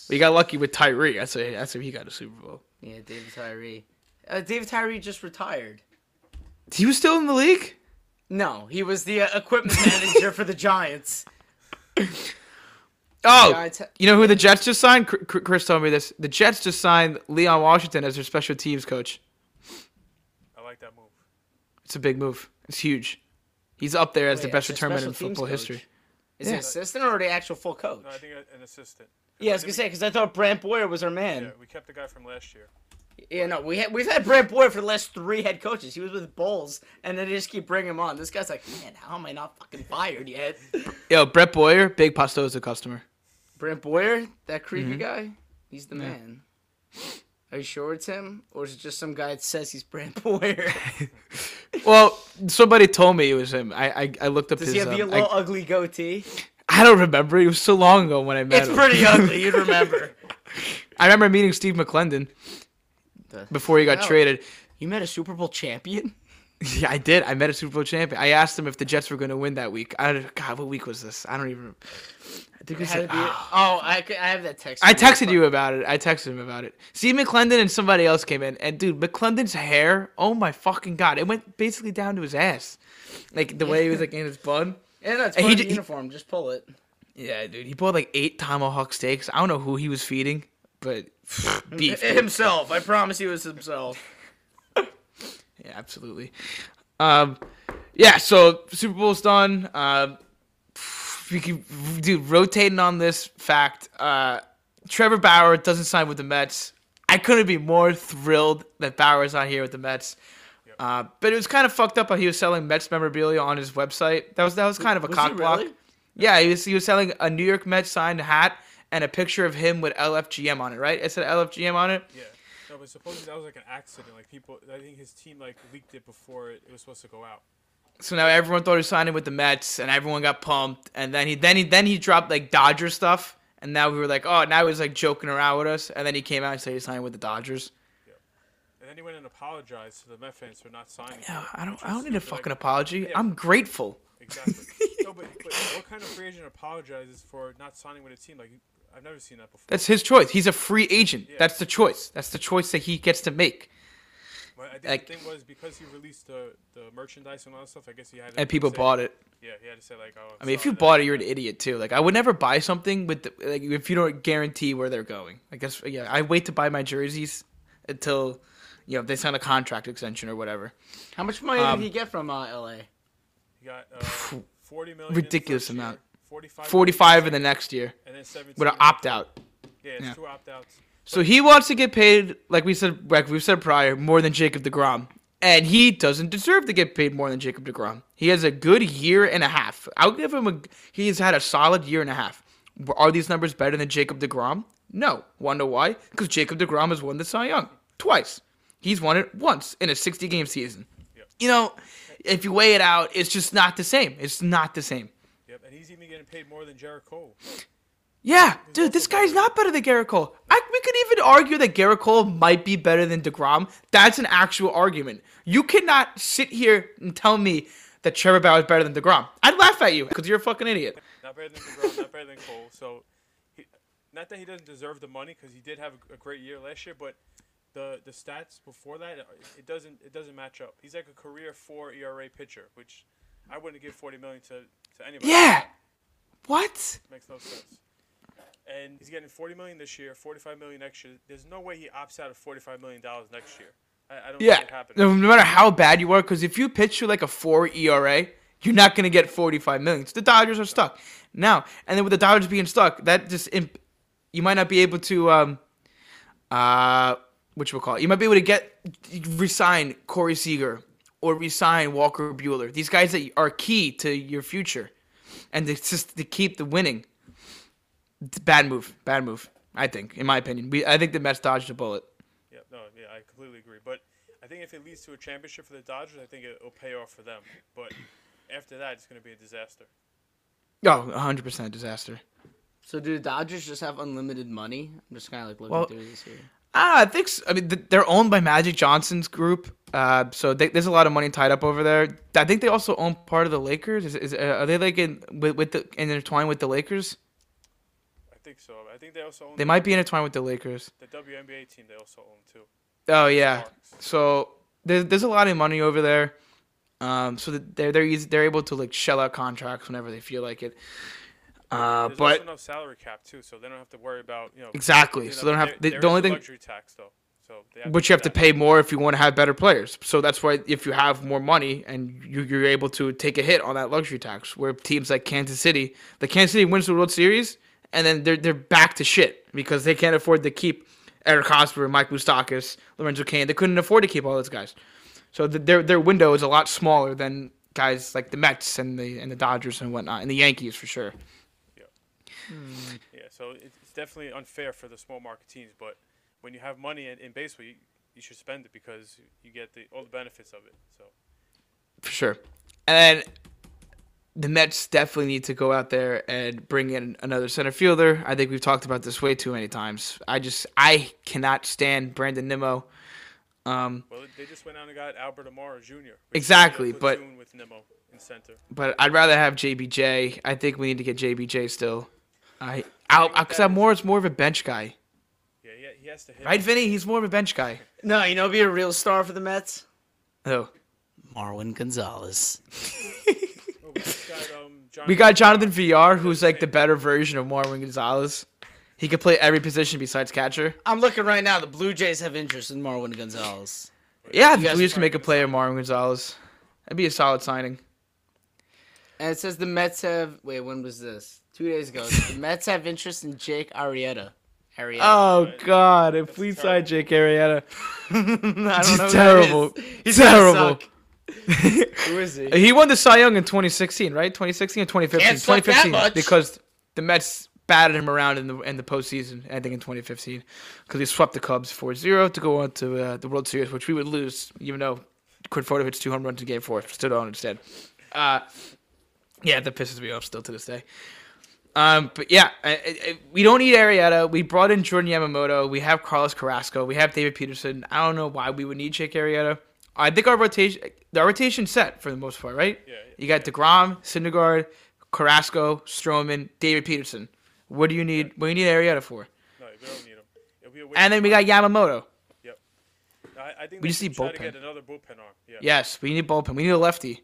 we got lucky with Tyree. That's why, that's why he got a Super Bowl. Yeah, David Tyree. Uh, David Tyree just retired. He was still in the league. No, he was the uh, equipment manager for the Giants. Oh, Giants ha- you know who the Jets just signed? Cr- Cr- Chris told me this. The Jets just signed Leon Washington as their special teams coach. I like that move. It's a big move. It's huge. He's up there as Wait, the best as their return man in football coach? history. Is he Yeah. an assistant or the actual full coach? No, I think an assistant. yeah, I was gonna say because I thought Brant Boyer was our man. Yeah, we kept the guy from last year. Yeah, no, we had, we've had Brant Boyer for the last three head coaches. He was with Bowles, and then they just keep bringing him on. This guy's like, man, how am I not fucking fired yet? Yo, Brett Boyer, big Pastoza customer. Brant Boyer, that creepy Mm-hmm. guy, he's the man. Are you sure it's him, or is it just some guy that says he's Brant Boyer? Well, somebody told me it was him. I I, I looked up Does his. he have the um, little I, ugly goatee? I don't remember. It was so long ago when I met It's him. pretty ugly. You'd remember. I remember meeting Steve McLendon before he got Wow. traded. You met a Super Bowl champion? Yeah, I did. I met a Super Bowl champion. I asked him if the Jets were going to win that week. I God, what week was this? I don't even. I think it It to be. ah. Oh, I have that text. I texted you about it. I texted him about it. Steve McLendon and somebody else came in, and dude, McLendon's hair. Oh my fucking god! It went basically down to his ass, like the way he was like in his bun. Yeah, no, it's And part he of the he- uniform. Just pull it. Yeah, dude, he pulled like eight tomahawk steaks. I don't know who he was feeding, but beef. Himself. I promise he was himself. Yeah, absolutely. Um, yeah. So Super Bowl's done. Um, we can, dude, rotating on this fact. Uh, Trevor Bauer doesn't sign with the Mets. I couldn't be more thrilled that Bauer's not here with the Mets. Uh, but it was kind of fucked up how he was selling Mets memorabilia on his website. That was that was kind of a Was he cock block. really? Yeah, he was he was selling a New York Mets signed hat and a picture of him with LFGM on it. Right? It said LFGM on it. Yeah. No, but supposedly that was like an accident. Like people, I think his team like leaked it before it, it was supposed to go out. So now everyone thought he was signing with the Mets, and everyone got pumped. And then he then he then he dropped like Dodger stuff, and now we were like, oh, now he's like joking around with us. And then he came out and said he's signing with the Dodgers. And then he went and apologized to the Met fans for not signing. Yeah, I don't I don't need a fucking Like, apology. yeah. I'm grateful. Exactly. no, but, but what kind of free agent apologizes for not signing with a team? Like I've never seen that before. That's his choice. He's a free agent. Yeah. That's the choice. That's the choice that he gets to make. But I think Like- the thing was because he released the, the merchandise and all that stuff. I guess he had to And people say- bought it. Yeah, he had to say like, oh. I mean, if you that- bought it, you're an idiot too. Like, I would never buy something with the, like if you don't guarantee where they're going. I guess yeah, I wait to buy my jerseys until you know they sign a contract extension or whatever. How much money Um, did he get from uh, L.A.? He got uh, forty million. Ridiculous in the first amount. Year, Forty-five. Forty-five in the next year And then seventeen. with an opt out. Yeah, it's yeah. two opt-outs. So he wants to get paid, like we said, like we've said prior, more than Jacob Degrom, and he doesn't deserve to get paid more than Jacob Degrom. He has a good year and a half. I'll give him a. He's had a solid year and a half. Are these numbers better than Jacob Degrom? No. Wonder why? Because Jacob Degrom has won the Cy Young twice. He's won it once in a 60 game season. Yep. You know, if you weigh it out, it's just not the same. It's not the same. Yep, and he's even getting paid more than Gerrit Cole. Yeah, dude, this guy's not better than Gerrit Cole. I, we could even argue that Gerrit Cole might be better than DeGrom. That's an actual argument. You cannot sit here and tell me that Trevor Bauer is better than DeGrom. I'd laugh at you because you're a fucking idiot. Not better than DeGrom, not better than Cole. So, he, not that he doesn't deserve the money because he did have a, a great year last year, but the the stats before that, it doesn't it doesn't match up. He's like a career four ERA pitcher, which I wouldn't give forty million to to anybody. Yeah. What? makes no sense. And he's getting forty million this year, forty-five million next year. There's no way he opts out of forty-five million dollars next year. I, I don't Yeah. see it happening. No, no matter how bad you are, because if you pitch to like a four ERA, you're not going to get 45 million. So the Dodgers are stuck now. And then with the Dodgers being stuck, that just imp- you might not be able to um uh what you will call it. You might be able to get resign Corey Seager or resign Walker Buehler. These guys that are key to your future, and it's just to keep the winning. It's a bad move. Bad move. I think, in my opinion, we I think the Mets dodged a bullet. Yeah, no, yeah, I completely agree. But I think if it leads to a championship for the Dodgers, I think it will pay off for them. But after that, it's going to be a disaster. Oh, 100% disaster. So do the Dodgers just have unlimited money? I'm just kind of like looking Well- through this here. Ah, I think. So. I mean, they're owned by Magic Johnson's group, uh, so they, there's a lot of money tied up over there. I think they also own part of the Lakers. Is, is uh, are they like in with, with the intertwined with the Lakers? I think so. I think they also own They might be intertwined with the Lakers. the WNBA team. They also own too. Oh yeah. Sparks. So there's there's a lot of money over there. Um, so they're they're easy, they're able to like shell out contracts whenever they feel like it. Uh, There's but no salary cap too, so they don't have to worry about you know. exactly. you know, So they don't have there- the, there the is only thing. luxury tax though. So they But you have to pay more if you want to have better players. So that's why if you have more money and you, you're able to take a hit on that luxury tax, where teams like Kansas City, the Kansas City wins the World Series, and then they're they're back to shit because they can't afford to keep Eric Hosmer, Mike Moustakas, Lorenzo Cain. They couldn't afford to keep all those guys. So the, their their window is a lot smaller than guys like the Mets and the and the Dodgers and whatnot, and the Yankees for sure. Yeah, so it's definitely unfair for the small market teams, but when you have money in, in baseball, you, you should spend it because you get the all the benefits of it. So for sure. And then the Mets definitely need to go out there and bring in another center fielder. I think we've talked about this way too many times. I just I cannot stand Brandon Nimmo. Um, well, they just went out and got Albert Almora Jr. Exactly, but- with Nimmo in center. but I'd rather have JBJ. I think we need to get JBJ still. I out because I'm more more of a bench guy, Yeah, he, he has to hit. right, Vinny? He's more of a bench guy. No, you know, be a real star for the Mets. Oh, Marwin Gonzalez. Oh, we got, um, Jonathan we got Jonathan Villar, who's like the better version of Marwin Gonzalez. He could play every position besides catcher. I'm looking right now. The Blue Jays have interest in Marwin Gonzalez. Yeah, You guys we just can make a player, Marwin Gonzalez. That'd be a solid signing. And it says the Mets have. Wait, when was this? Two days ago. the Mets have interest in Jake Arrieta. Arrieta. Oh Right. God! If That's we terrible. signed Jake Arrieta, I don't know. terrible. He's terrible. Who is he? he won the Cy Young in 2016, right? 2016 or 2015? Can't suck that 2015 much. because the Mets batted him around in the in the postseason. I think in 2015 because he swept the Cubs 4-0 to go on to uh, the World Series, which we would lose, even though Quinn Forte hits two home runs in Game Four, stood on instead. Uh, yeah, that pisses me off still to this day. Um, but yeah, I, I, we don't need Arrieta. We brought in Jordan Yamamoto. We have Carlos Carrasco. We have David Peterson. I don't know why we would need Jake Arrieta. I think our rotation, the rotation's set for the most part, right? Yeah, yeah. You got Degrom, Syndergaard, Carrasco, Stroman, David Peterson. What do you need? What do you need Arrieta for? No, we don't need him. It'll be a waste And then we got Yamamoto. Yep. I, I think We just need bullpen. get another bullpen arm. Yeah. Yes, we need bullpen. We need a lefty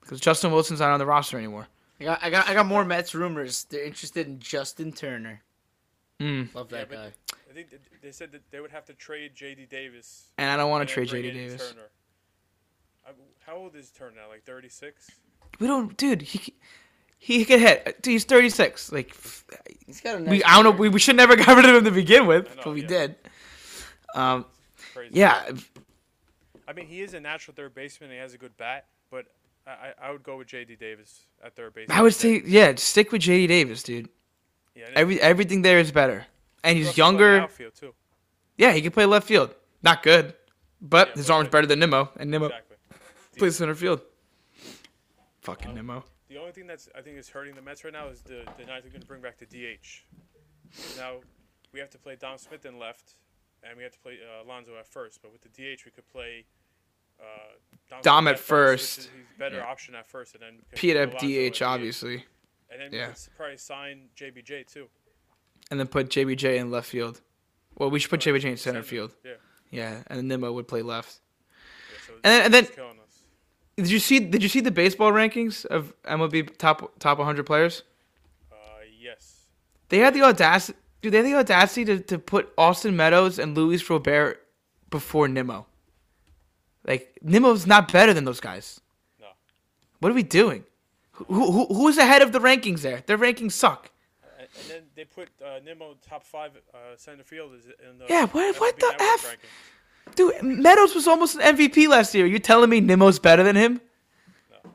because Justin Wilson's not on the roster anymore. I got, I got, I got more Mets rumors. They're interested in Justin Turner. Mm. Love that but guy. I think they said that they would have to trade J.D. Davis. And I don't want to trade JD Davis. Turner. I, how old is Turner now? Like 36? We don't, dude. He he could hit. Dude, he's 36. Like He's got a nice. we, I don't know. We, we should never got rid of him to begin with, I know, but we yeah. did. Um, yeah, I mean, he is a natural third baseman. He has a good bat, but I, I would go with J.D. Davis at third base. I would say yeah. Stick with JD Davis, dude. yeah, Every everything there is better, and he he's in younger. outfield, too. Yeah, he can play left field. Not good, but Yeah, his but arm's better than Nimmo, and Nimmo Exactly. plays center field. Fucking Nimmo. The only thing that's I think is hurting the Mets right now is the the night they're going to bring back the DH. Now we have to play Dom Smith in left, and we have to play uh, Alonso at first. But with the DH, we could play Dom at first. is- he's better Yeah. option at first, and then Pete at DH, obviously, And then Yeah. probably sign JBJ too. and then put JBJ in left field. Well, we should put JBJ in center field. Yeah. Yeah, and then Nimmo would play left. yeah so And then- and then- killing us. Did you see? Did you see the baseball rankings of MLB top top 100 players? Uh, yes. They had the audacity. Dude, they had the audacity to, to put Austin Meadows and Luis Robert before Nimmo. Like Nimmo's not better than those guys. No. What are we doing? Who, who who's ahead of the rankings there? Their rankings suck. And, and then they put uh, Nimmo top five uh, center fielders in the Yeah, what- what the F? ranking. Dude, Meadows was almost an MVP last year. You're telling me Nimmo's better than him? No.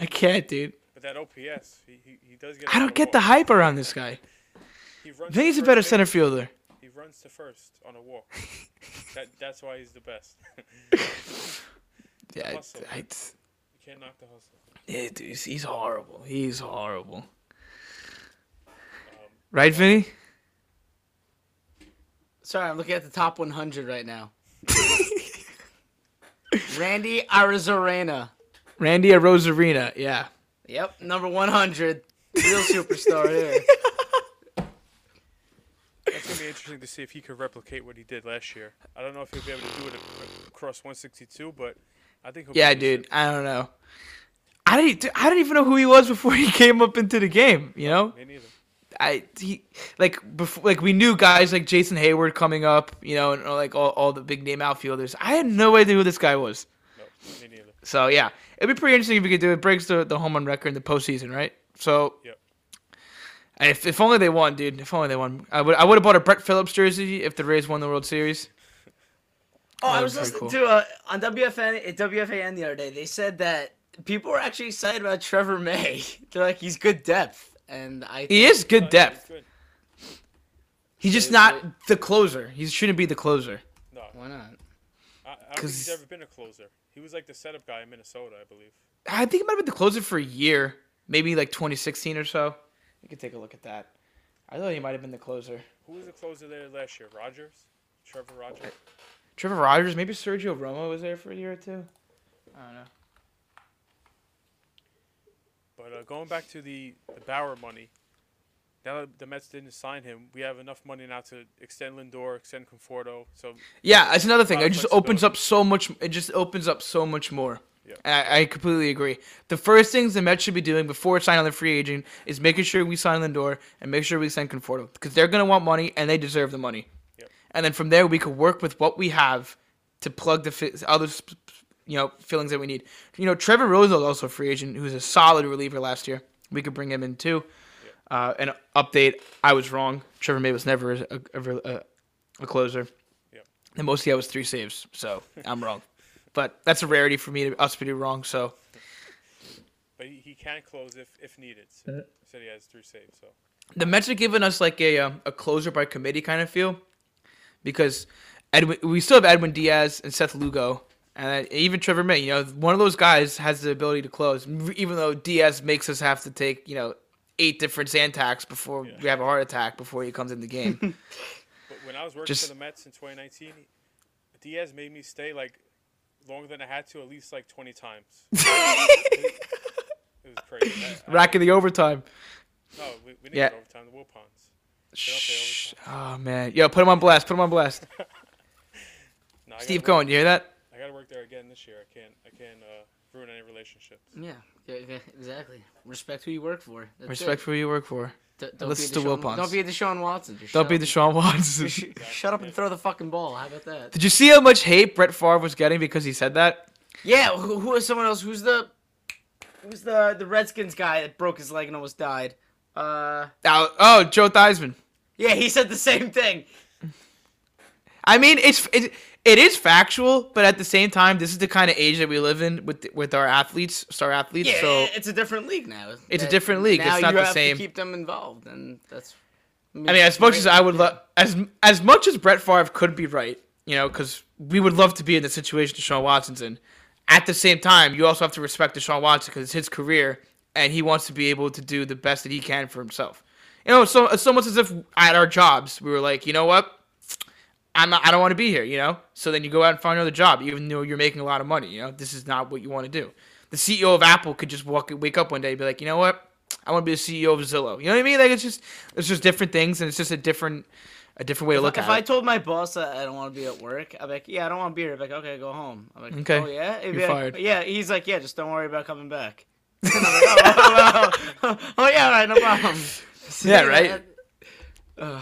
I can't, dude. But that OPS, he, he, he does get. I don't get the hype around this guy. He runs. I think he's a better center fielder. He runs to first on a walk. that that's why he's the best. Yeah, Hustle. I, you can't knock the hustle. yeah dude, he's, he's horrible. He's horrible. Um, Right, Vinny? Sorry, I'm looking at the top 100 right now. Randy Arozarena. Randy Rosarina, yeah. Yep, number 100. Real superstar here. That's gonna be interesting to see if he could replicate what he did last year. I don't know if he'll be able to do it across 162, but I think. He'll be Yeah, dude. I don't know. I didn't. I didn't even know who he was before he came up into the game. You know, Me neither. I he like before like we knew guys like Jason Heyward coming up. You know, and like all, all the big name outfielders. I had no idea who this guy was. No, me neither. So yeah, it'd be pretty interesting if we could do it. Breaks the the home run record in the postseason, right? So. Yep. And If, if only they won, dude. If only they won. I would I would have bought a Brett Phillips jersey if the Rays won the World Series. Oh, I That was was pretty listening to uh, on WFN at WFAN the other day. They said that people were actually excited about Trevor May. They're like he's good depth, and I He is good depth. he's good. He's just not the closer. He shouldn't be the closer. No, Why not? I, I don't think 'Cause- he's ever been a closer. He was like the setup guy in Minnesota, I believe. I think he might have been the closer for a year, maybe like 2016 or so. You can take a look at that. I thought he might have been the closer. Who was the closer there last year? Rogers, Trevor Rogers. Trevor Rogers, maybe Sergio Romo was there for a year or two. I don't know. But uh, going back to the, the Bauer money, now that the Mets didn't sign him, we have enough money now to extend Lindor, extend Conforto. So Yeah, that's another thing. It just opens up so much. It just opens up so much more. Yeah. I, I completely agree. The first things the Mets should be doing before signing on the free agent is making sure we sign Lindor and make sure we sign Conforto because they're gonna want money and they deserve the money. Yep. And then from there we could work with what we have to plug the fi- other sp- you know feelings that we need. You know, Trevor Rose is also a free agent who was a solid reliever last year. We could bring him in too. Uh, an update: I was wrong. Trevor May was never a, a, a, a closer. Yep. The most he had was three saves, so I'm wrong. But that's a rarity for me to us to be wrong. So But he, he can close if, if needed. Uh, So, said he has three saves. So the Mets are giving us like a um, a closer by committee kind of feel, because Edwin, we still have Edwin Diaz and Seth Lugo, and even Trevor May. You know, one of those guys has the ability to close, even though Diaz makes us have to take you know eight different Zantacs before Yeah. we have a heart attack before he comes in the game. But when I was working Just- for the Mets in 2019, Diaz made me stay like longer than I had to, at least like 20 times. it was crazy. I- I- Racking the overtime. no, we, we didn't Yeah. get overtime. The Wilpons. Shh. Oh man, yo, put him on blast. Put him on blast. No, No, I Steve work- Cohen, you hear that? I gotta work there again this year. I can't. I can't uh, ruin any relationships. Yeah, yeah, yeah, exactly. Respect who you work for. That's Respect it. for who you work for. D- don't listen be a to Will Deshaun- Ponce. Don't be a Deshaun Watson. Just Don't shut be up Deshaun Watson. Sh- Shut up and throw the fucking ball. How about that? Did you see how much hate Brett Favre was getting because he said that? Yeah, who, who is someone else? Who's the who's the the Redskins guy that broke his leg and almost died? Uh, Oh, oh Joe Theismann. yeah, he said the same thing. I mean, it's it, it is factual, but at the same time, this is the kind of age that we live in with with our athletes, star athletes. Yeah, so it's a different league now. It's a different league. Now It's not you the have same. To keep them involved, and that's. I mean, as much as I would love, as as much as Brett Favre could be right, you know, because we would love to be in the situation Deshaun Watson's in. At the same time, you also have to respect Deshaun Watson because it's his career, and he wants to be able to do the best that he can for himself. You know, so it's almost as if at our jobs we were like, you know what, I'm not, I don't want to be here. You know, so then you go out and find another job, even though you're making a lot of money. You know, this is not what you want to do. The CEO of Apple could just walk, wake up one day and be like, you know what, I want to be the CEO of Zillow. You know what I mean? Like it's just it's just different things, and it's just a different a different way to look if at I it. If I told my boss that I don't want to be at work, I'm like, yeah, I don't want to be here. I'd be like, okay, go home. I'm like, Okay. oh yeah, be You're like, fired. Yeah, he's like, yeah, just don't worry about coming back. Like, oh, oh, oh, oh, oh, yeah, right, no problem. Yeah, right? Uh,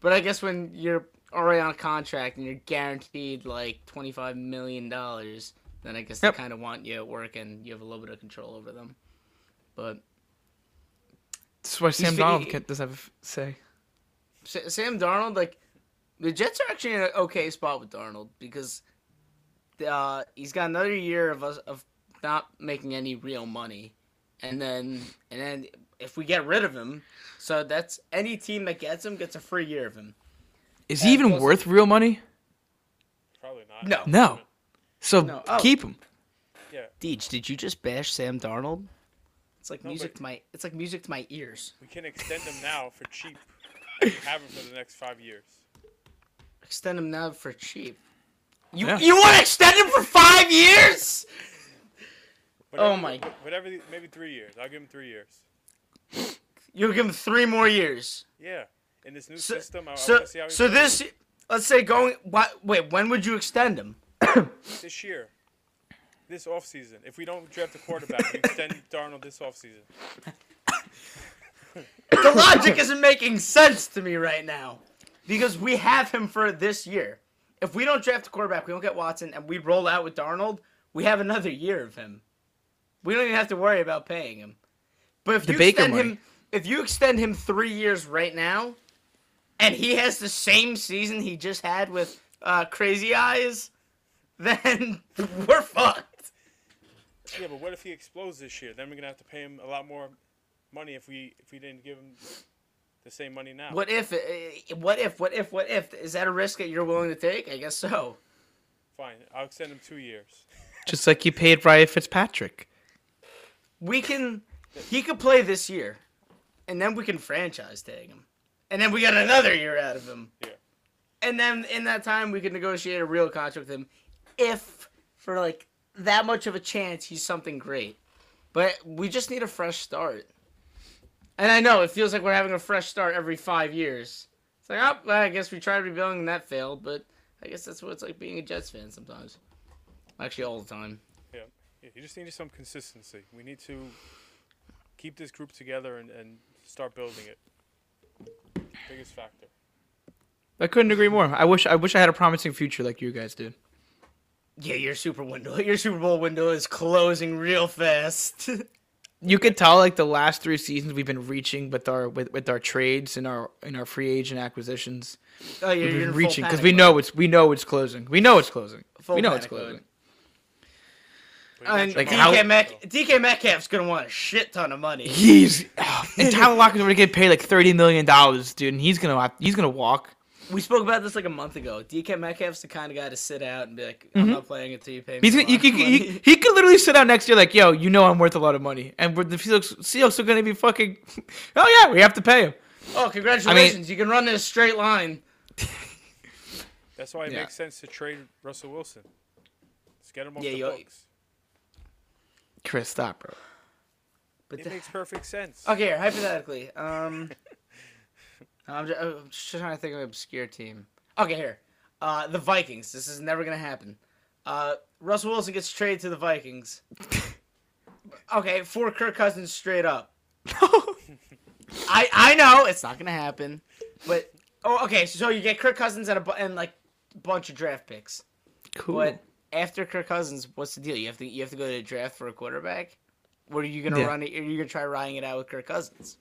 but I guess when you're already on a contract and you're guaranteed like twenty five million dollars, then I guess Yep. they kind of want you at work and you have a little bit of control over them. But That's why Sam Darnold he- doesn't have a say. Sam Darnold, like the Jets are actually in an okay spot with Darnold because uh, he's got another year of us of not making any real money, and then and then if we get rid of him, so that's any team that gets him gets a free year of him. Is he even plus- worth real money? Probably not. No. No. So No. Oh. keep him. Yeah. Deej, did you just bash Sam Darnold? It's like No, music to my it's like music to my ears. We can extend him now for cheap. and have him for the next five years. Extend him now for cheap. You Yeah. you want to extend him for five years? Whatever, Oh my- Whatever. Maybe three years. I'll give him three years. You'll give him three more years. Yeah. In this new So, system, I, I so, want see how so this, let's say going. What, wait, when would you extend him? this year. This offseason. If we don't draft a quarterback, we extend Darnold this offseason. The logic isn't making sense to me right now, because we have him for this year. If we don't draft a quarterback, we don't get Watson, and we roll out with Darnold, we have another year of him. We don't even have to worry about paying him. But if The you Baker extend money. him, if you extend him three years right now, and he has the same season he just had with uh, Crazy Eyes, then we're fucked. Yeah, but what if he explodes this year? Then we're gonna have to pay him a lot more money if we if we didn't give him the same money now. What if? uh, What if? What if? What if? Is that a risk that you're willing to take? I guess so. Fine, I'll extend him two years. Just like you paid Ryan Fitzpatrick. We can. He could play this year, and then we can franchise tag him, and then we got another year out of him. Yeah. And then in that time, we could negotiate a real contract with him, if for like that much of a chance he's something great. But we just need a fresh start. And I know it feels like we're having a fresh start every five years. It's like, oh, well, I guess we tried rebuilding and that failed, but I guess that's what it's like being a Jets fan sometimes. Actually, all the time. Yeah. yeah, you just need some consistency. We need to keep this group together and, and start building it. Biggest factor. I couldn't agree more. I wish I wish I had a promising future like you guys did. Yeah, your Super window, your Super Bowl window is closing real fast. You could tell like the last three seasons we've been reaching with our with, with our trades and our in our free agent acquisitions. oh, you're, We've you're been full reaching because we know it's we know it's closing. We know it's closing. Full we know it's closing. mode. Closing. But you And Like, DK, how- Met- DK Metcalf's gonna want a shit ton of money. He's and Tyler Lockett's gonna get paid like thirty million dollars, dude. And he's gonna he's gonna walk. We spoke about this like a month ago. DK Metcalf's the kind of guy to sit out and be like, "I'm mm-hmm. not playing until you pay me." He's a gonna, you lot he, he could literally sit out next year like, yo, you know I'm worth a lot of money, and we're, the Seahawks, Seahawks are gonna be fucking. Oh yeah, we have to pay him. oh, congratulations! you can run in a straight line. That's why it Yeah. makes sense to trade Russell Wilson. Let's get him off Yeah, the you- books. Chris, stop, bro. But It the- makes perfect sense. okay, here, hypothetically, um, I'm just, I'm just trying to think of an obscure team. Okay, here, Uh, the Vikings. This is never gonna happen. Uh, Russell Wilson gets traded to the Vikings. okay, for Kirk Cousins straight up. I I know it's not gonna happen, but oh okay. So you get Kirk Cousins and a and like a bunch of draft picks. cool. But after Kirk Cousins, what's the deal? You have to you have to go to the draft for a quarterback. What are you gonna Yeah. run it? Are you gonna try riding it out with Kirk Cousins?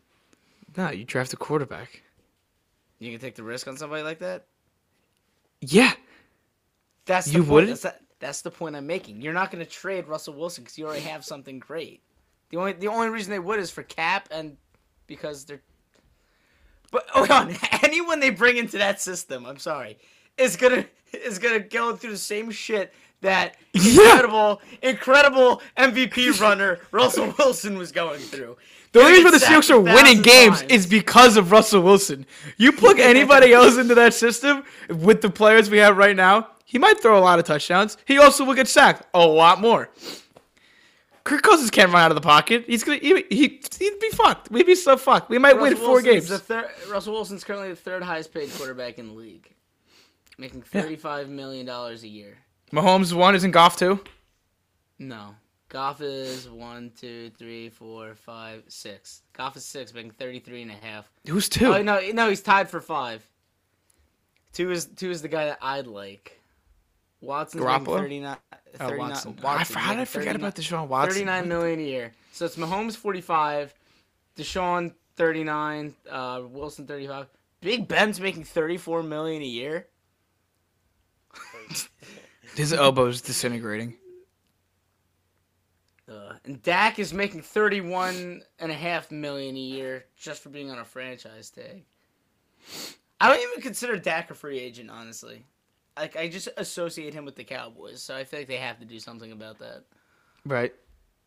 no, you draft a quarterback. You can take the risk on somebody like that. Yeah. That's the You wouldn't? That's, the- that's the point I'm making. You're not gonna trade Russell Wilson because you already have something great. The only the only reason they would is for cap and because they're. But hold on, anyone they bring into that system, I'm sorry, is gonna is gonna go through the same shit that Yeah. incredible, incredible MVP runner Russell Wilson was going through. The reason the get Seahawks are winning games times. is because of Russell Wilson. You plug anybody else into that system with the players we have right now, he might throw a lot of touchdowns. He also will get sacked a lot more. Kirk Cousins can't run out of the pocket. He's gonna he, he he'd be fucked. We'd be so fucked. We might win four Wilson's games. The third, Russell Wilson's currently the third highest paid quarterback in the league, making thirty-five million dollars a year. Mahomes one isn't Goff two. No, Goff is one, two, three, four, five, six. Goff is six, making thirty-three and a half. Who's two? Oh no, no, he's tied for five. Two is two is the guy that I'd like. Watson's Garoppolo? 39, Oh, Watson. Watson, I, how did I forget 39 about Deshaun Watson? 39 million a year. So it's Mahomes 45, Deshaun 39, uh, Wilson 35. Big Ben's making 34 million a year. His elbow's disintegrating. Uh, and Dak is making thirty-one and a half million a half million a year just for being on a franchise tag. I don't even consider Dak a free agent, honestly. Like I just associate him with the Cowboys, so I feel like they have to do something about that. Right.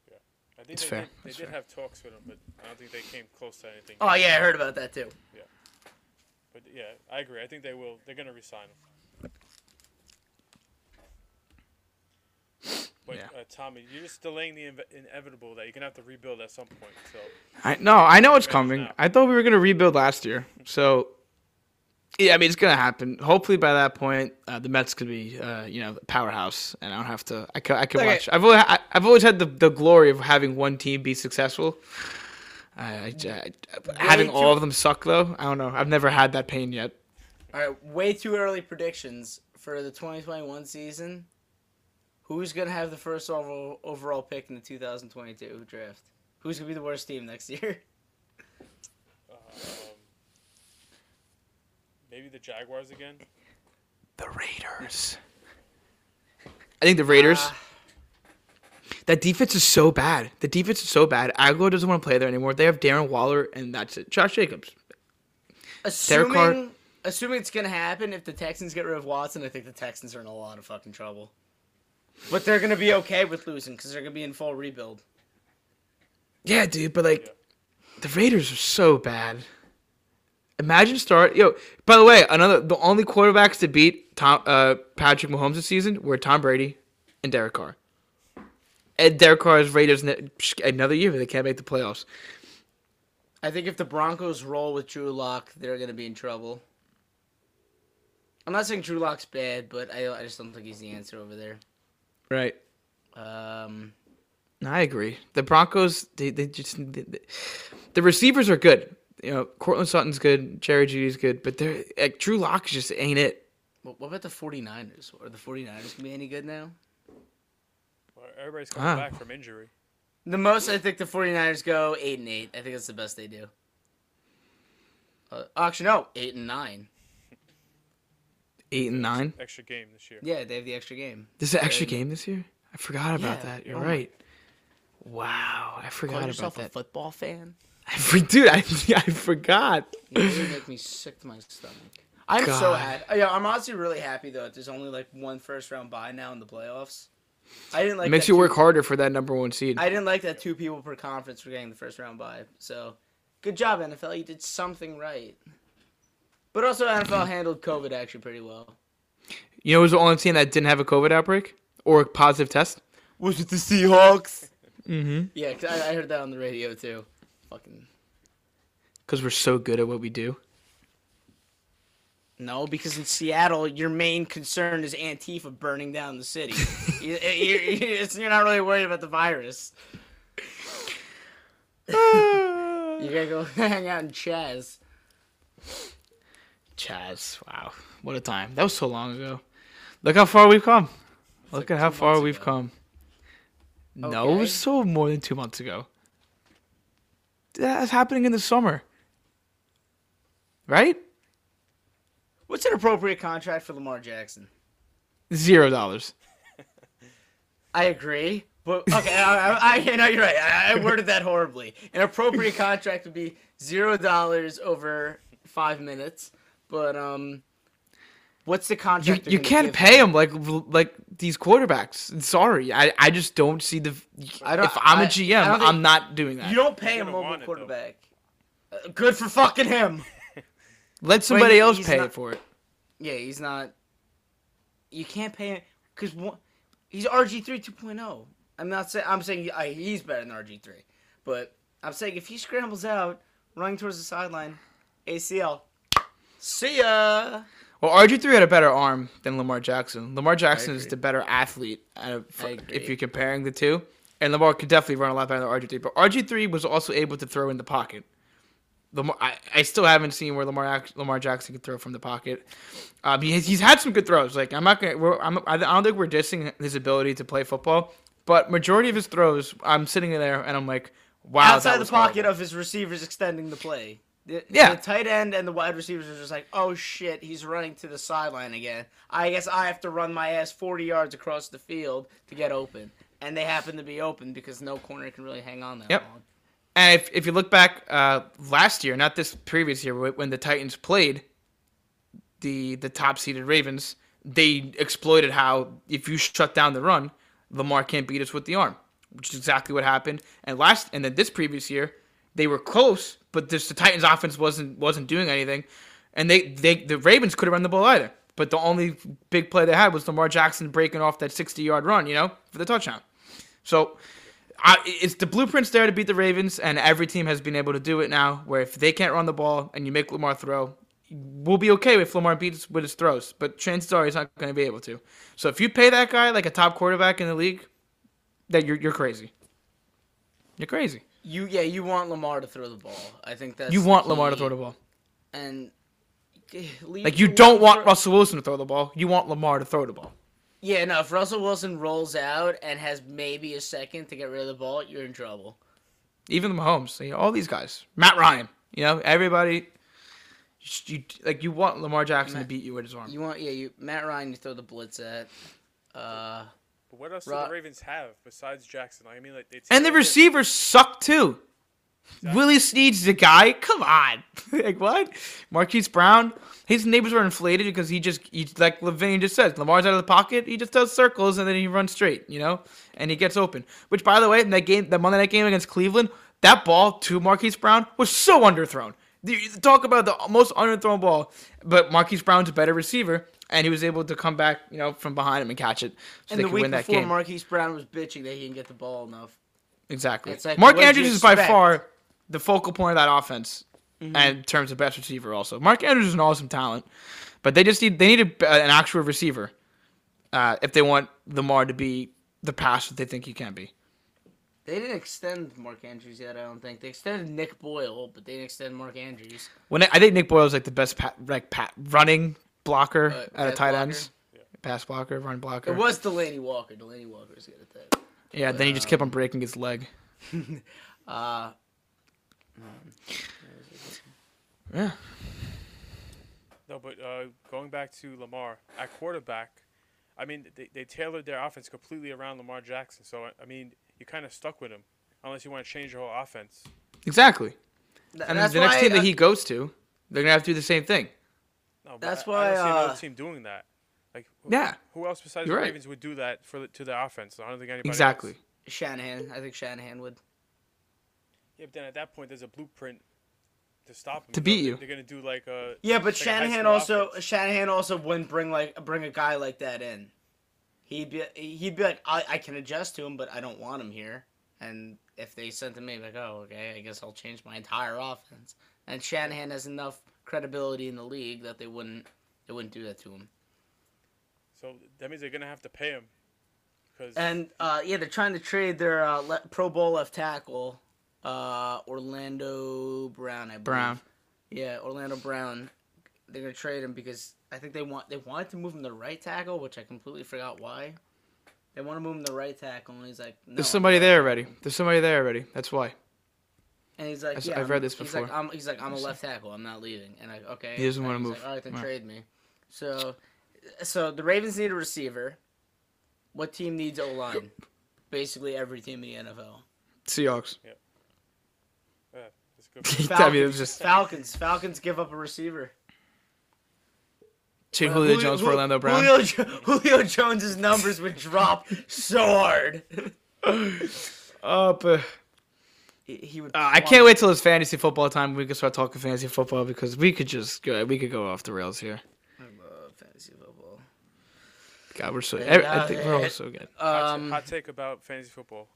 Yeah. I think It's they fair. did, they It's did fair. have talks with him, but I don't think they came close to anything. Oh yeah, I heard about that too. Yeah. But yeah, I agree. I think they will. They're gonna resign him. But Yeah. uh, Tommy, you're just delaying the inve- inevitable that you're gonna have to rebuild at some point. So I no, I know it's Right coming. now. I thought we were gonna rebuild last year, so yeah, I mean it's gonna happen. Hopefully by that point, uh, the Mets could be, uh, you know, powerhouse, and I don't have to. I can, I can Okay. watch. I've always, I, I've always had the, the glory of having one team be successful. I, I, I- having all of them suck though. I don't know. I've never had that pain yet. All right, way too early predictions for the 2021 season. Who's gonna have the first overall, overall pick in the 2022 draft? Who's gonna be the worst team next year? um, maybe the Jaguars again. The Raiders. I think the Raiders. Ah, That defense is so bad. The defense is so bad. Aguilar doesn't want to play there anymore. They have Darren Waller, and that's it. Josh Jacobs. assuming Carr- assuming it's gonna happen, if the Texans get rid of Watson, I think the Texans are in a lot of fucking trouble. But they're gonna be okay with losing because they're gonna be in full rebuild. Yeah, dude, but like Yeah. the Raiders are so bad. Imagine start yo. By the way, another the only quarterbacks to beat Tom uh, Patrick Mahomes this season were Tom Brady and Derek Carr. And Derek Carr's Raiders another year they can't make the playoffs. I think if the Broncos roll with Drew Lock, they're gonna be in trouble. I'm not saying Drew Lock's bad, but I, I just don't think he's the answer over there. Right. Um, I agree. The Broncos, they, they just they, they- the receivers are good. You know, Courtland Sutton's good, Jerry Jeudy's good, but they're like Drew Lock just ain't it. what, what about the 49ers? Are the 49ers gonna be any good now? Well, everybody's coming Ah. back from injury. The most I think the 49ers go eight and eight. I think that's the best they do. Uh, actually, no, eight and nine. Eight and nine. Extra game this year. Yeah, they have the extra game. This is an extra game this year. I forgot about Yeah, that. You're oh my- right. Wow, I Call forgot about yourself a that. football fan? I for, dude, I I forgot. You really make me sick to my stomach. I'm so God. happy. Yeah, I'm honestly really happy though. that There's only like one first round bye now in the playoffs. I didn't like. it makes that you two- work harder for that number one seed. I didn't like that two people per conference were getting the first round bye. So, good job NFL. You did something right. But also NFL handled COVID actually pretty well. you know, who was the only team that didn't have a COVID outbreak or a positive test. Was it the Seahawks? Mm-hmm. Yeah, 'cause I, I heard that on the radio too. Fucking. Because we're so good at what we do. No, because in Seattle, your main concern is Antifa burning down the city. you, you, you- you're not really worried about the virus. You gotta go hang out in Chaz. Chaz, wow, what a time! That was so long ago. Look how far we've come. Look like at how far we've ago. come. No, it was so more than two months ago. That's happening in the summer, right? What's an appropriate contract for Lamar Jackson? Zero dollars. I agree. But okay, I, I, I know you're right. I, I worded that horribly. An appropriate contract would be zero dollars over five minutes. But um, what's the contract? they're you can't give pay him like like these quarterbacks. Sorry, I, I just don't see the. I don't- if I'm a I- GM, think, i'm not doing that. You don't pay a mobile want it, quarterback. Uh, good for fucking him. Let somebody he- else pay not- it for it. Yeah, he's not. You can't pay him because he's RG three 2.0. I'm not saying I'm saying uh, he's better than RG three, but I'm saying if he scrambles out, running towards the sideline, ACL. See ya. Well, RG three had a better arm than Lamar Jackson. Lamar Jackson is the better athlete out of, if you're comparing the two. And Lamar could definitely run a lot better than RG three. But RG three was also able to throw in the pocket. Lamar, I, I still haven't seen where Lamar Lamar Jackson could throw from the pocket. Um, he, he's had some good throws. Like I'm not gonna, we're, I'm, I don't think we're dissing his ability to play football. But majority of his throws, I'm sitting in there and I'm like, wow, Outside the pocket horrible. of his receivers extending the play. The, Yeah. the tight end and the wide receivers are just like, oh shit, he's running to the sideline again. I guess I have to run my ass 40 yards across the field to get open. And they happen to be open because no corner can really hang on that Yep. long. And if, if you look back uh, last year, not this previous year, when the Titans played the the top seeded Ravens, they exploited how if you shut down the run, Lamar can't beat us with the arm, which is exactly what happened. And last and then this previous year, they were close, but this the Titans offense wasn't wasn't doing anything, and they they the Ravens couldn't run the ball either. But the only big play they had was Lamar Jackson breaking off that 60 yard run, you know, for the touchdown. So I, it's the blueprints there to beat the Ravens, and every team has been able to do it now. Where if they can't run the ball and you make Lamar throw, we'll be okay if Lamar beats with his throws. But chances are he's not going to be able to. So if you pay that guy like a top quarterback in the league, that you're you're crazy. You're crazy. You yeah, you want Lamar to throw the ball. I think that's You want Lamar to throw the ball. and Like you don't want for- Russell Wilson to throw the ball. You want Lamar to throw the ball. Yeah, no. If Russell Wilson rolls out and has maybe a second to get rid of the ball, you're in trouble. Even the Mahomes, you know, all these guys, Matt Ryan, you know, everybody. You, like you want Lamar Jackson to beat you with his arm. You want yeah, you Matt Ryan. You throw the blitz at. Uh, But what else do the Ravens have besides Jackson? Like, I mean, like they And the receivers suck too. Willie Snead's the guy. Come on, like what? Marquise Brown. His neighbors are inflated because he just, he, like Levine just says, Lamar's out of the pocket. He just does circles and then he runs straight, you know, and he gets open. Which, by the way, in that game, that Monday night game against Cleveland, that ball to Marquise Brown was so underthrown. Talk about the most underthrown ball, but Marquise Brown's a better receiver, and he was able to come back, you know, from behind him and catch it, so and they the could week win that before, game. Marquise Brown was bitching that he didn't get the ball enough. Exactly. Like, Mark Andrews is by far the focal point of that offense, Mm-hmm. and in terms of best receiver, also. Mark Andrews is an awesome talent, but they just need they need a, an actual receiver uh, if they want Lamar to be the pass that they think he can be. They didn't extend Mark Andrews yet. I don't think they extended Nick Boyle, but they didn't extend Mark Andrews. When I, I think Nick Boyle is like the best pa- like pa- running blocker Uh, out of pass tight blocker? ends, pass blocker, run blocker. It was Delanie Walker. Delanie Walker was good at that. yeah, then he just kept on breaking his leg. Uh, Yeah, No, but uh, going back to Lamar at quarterback, I mean they, they tailored their offense completely around Lamar Jackson. So I- I mean you kind of stuck with him, unless you want to change your whole offense. exactly. th- And that's the next why, team that uh, he goes to, they're gonna have to do the same thing. No, That's I, I don't see another uh, team doing that. Like who, Yeah, who else besides the right. Ravens would do that for the, to their offense? I don't think anybody. exactly. Else. Shanahan. I think Shanahan would. Yeah, but then at that point, there's a blueprint to stop them. To beat you. They're gonna do like a. Yeah, but like Shanahan also offense. Shanahan also wouldn't bring like bring a guy like that in. He'd be he'd be like I, I can adjust to him, but I don't want him here. And if they sent him, maybe like oh okay, I guess I'll change my entire offense. And Shanahan has enough credibility in the league that they wouldn't They wouldn't do that to him. So that means they're gonna have to pay him. Because And uh, yeah, they're trying to trade their uh, le- Pro Bowl left tackle, uh, Orlando Brown. I believe. Brown. Yeah, Orlando Brown. They're gonna trade him because I think they want they wanted to move him to right tackle, which I completely forgot why. They want to move him to right tackle, and he's like, no. There's somebody there already. There's somebody there already. That's why. And he's like, I've- yeah, I've I'm- read this before. he's Like, before. I'm, he's like, I'm a left tackle. I'm not leaving. And I, okay. He doesn't wanna move. Like, All right, then Right. trade me. So, so the Ravens need a receiver. What team needs O line? Basically, every team in the NFL. Seahawks. yeah, it's good. I mean, it was just Falcons. Falcons give up a receiver. Chick Uh, Julio Jones for Orlando Brown. Julio, Jo- Julio Jones's numbers would drop so hard. Oh, but he, he would. uh, I can't wait till it's fantasy football time. We can start talking fantasy football because we could just go. We could go off the rails here. I love fantasy football. God, we're so. Yeah, I think we're all yeah. so good. hot, Um, hot take about fantasy football.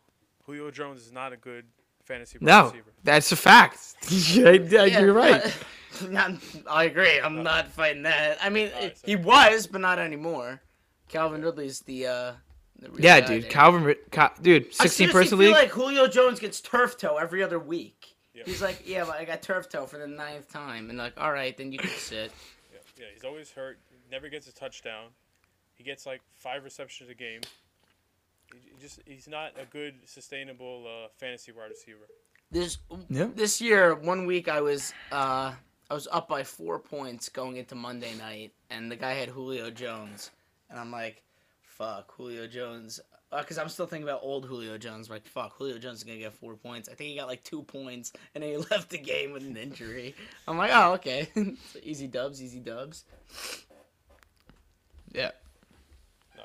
Julio Jones is not a good fantasy No, receiver. that's a fact. yeah, yeah, yeah, you're right. Not, I agree. I'm not fighting that. I mean, Alright, so- he was, but not anymore. Calvin Ridley's the. Yeah, dude. Calvin, Cal, dude, I 16 seriously person feel league. like Julio Jones gets turf toe every other week. Yeah. He's like, yeah, but I got turf toe for the ninth time, and like, all right, then you can sit. Yeah, yeah, he's always hurt. Never gets a touchdown. He gets like five receptions a game. He he just he's not a good sustainable uh, fantasy wide receiver. This Yeah. this year, one week I was uh I was up by four points going into Monday night, and the guy had Julio Jones, and I'm like, fuck Julio Jones, uh, because I'm still thinking about old Julio Jones. like, fuck Julio Jones is gonna get four points. I think he got like two points, and then he left the game with an injury. I'm like, oh okay, So easy dubs, easy dubs. yeah. No,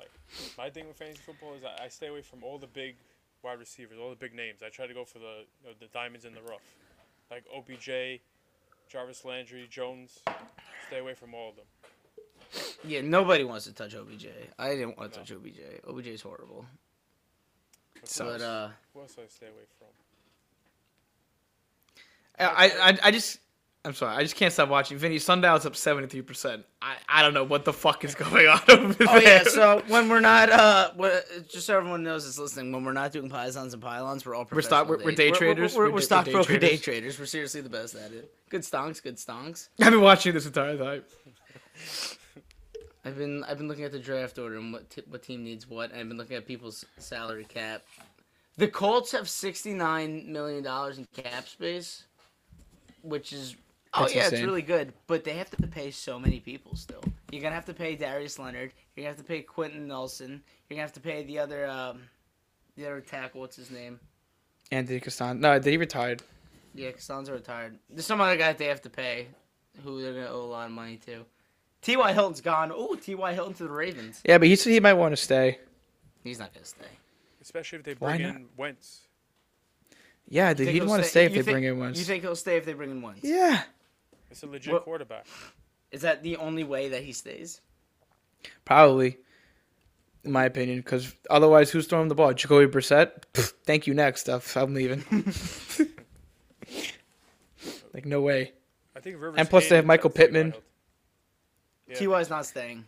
my thing with fantasy football is I, I stay away from all the big wide receivers, all the big names. I try to go for the you know, the diamonds in the rough, like OBJ, Jarvis Landry, Jones. Stay away from all of them. Yeah, nobody wants to touch OBJ. I didn't want to touch OBJ. OBJ is horrible. But So- who But else- uh, who else do I stay away from? I, I, I just, I'm sorry, I just can't stop watching. Vinny, Sundial's up 73%. I, I don't know what the fuck is going on over there. Oh yeah, so when we're not uh, what, just so everyone knows that's listening, when we're not doing pythons and pylons, we're all We're stock- we're- we're day traders. we're, We're we're, we're day- stockbroker day day traders. traders. We're seriously the best at it. Good stonks, good stonks. I've been watching this entire time. I've been I've been looking at the draft order and what t- what team needs what, I've been looking at people's salary cap. The Colts have sixty nine million dollars in cap space, which is oh That's yeah, it's really good. But they have to pay so many people still. You're gonna have to pay Darius Leonard. You're gonna have to pay Quenton Nelson. You're gonna have to pay the other um, the other tackle. What's his name? Anthony Castan. No, he retired. Yeah, Castonzo retired. There's some other guy that they have to pay, who they're gonna owe a lot of money to. T.Y. Hilton's gone. Oh, T.Y. Hilton to the Ravens. Yeah, but he said he might want to stay. He's not gonna stay. Especially if they Why bring not? in Wentz. Yeah, dude, he'd want to stay if they think- bring in Wentz. You think he'll stay if they bring in Wentz? Yeah, It's a legit What- quarterback. Is that the only way that he stays? probably. In my opinion, because otherwise, who's throwing the ball? Jacoby Brissett. Pfft, Thank you. Next stuff. I'm leaving. like no way. I think Rivers. And plus they have Michael T.Y. Pittman. Hilton. Yeah. T.Y.'s not staying.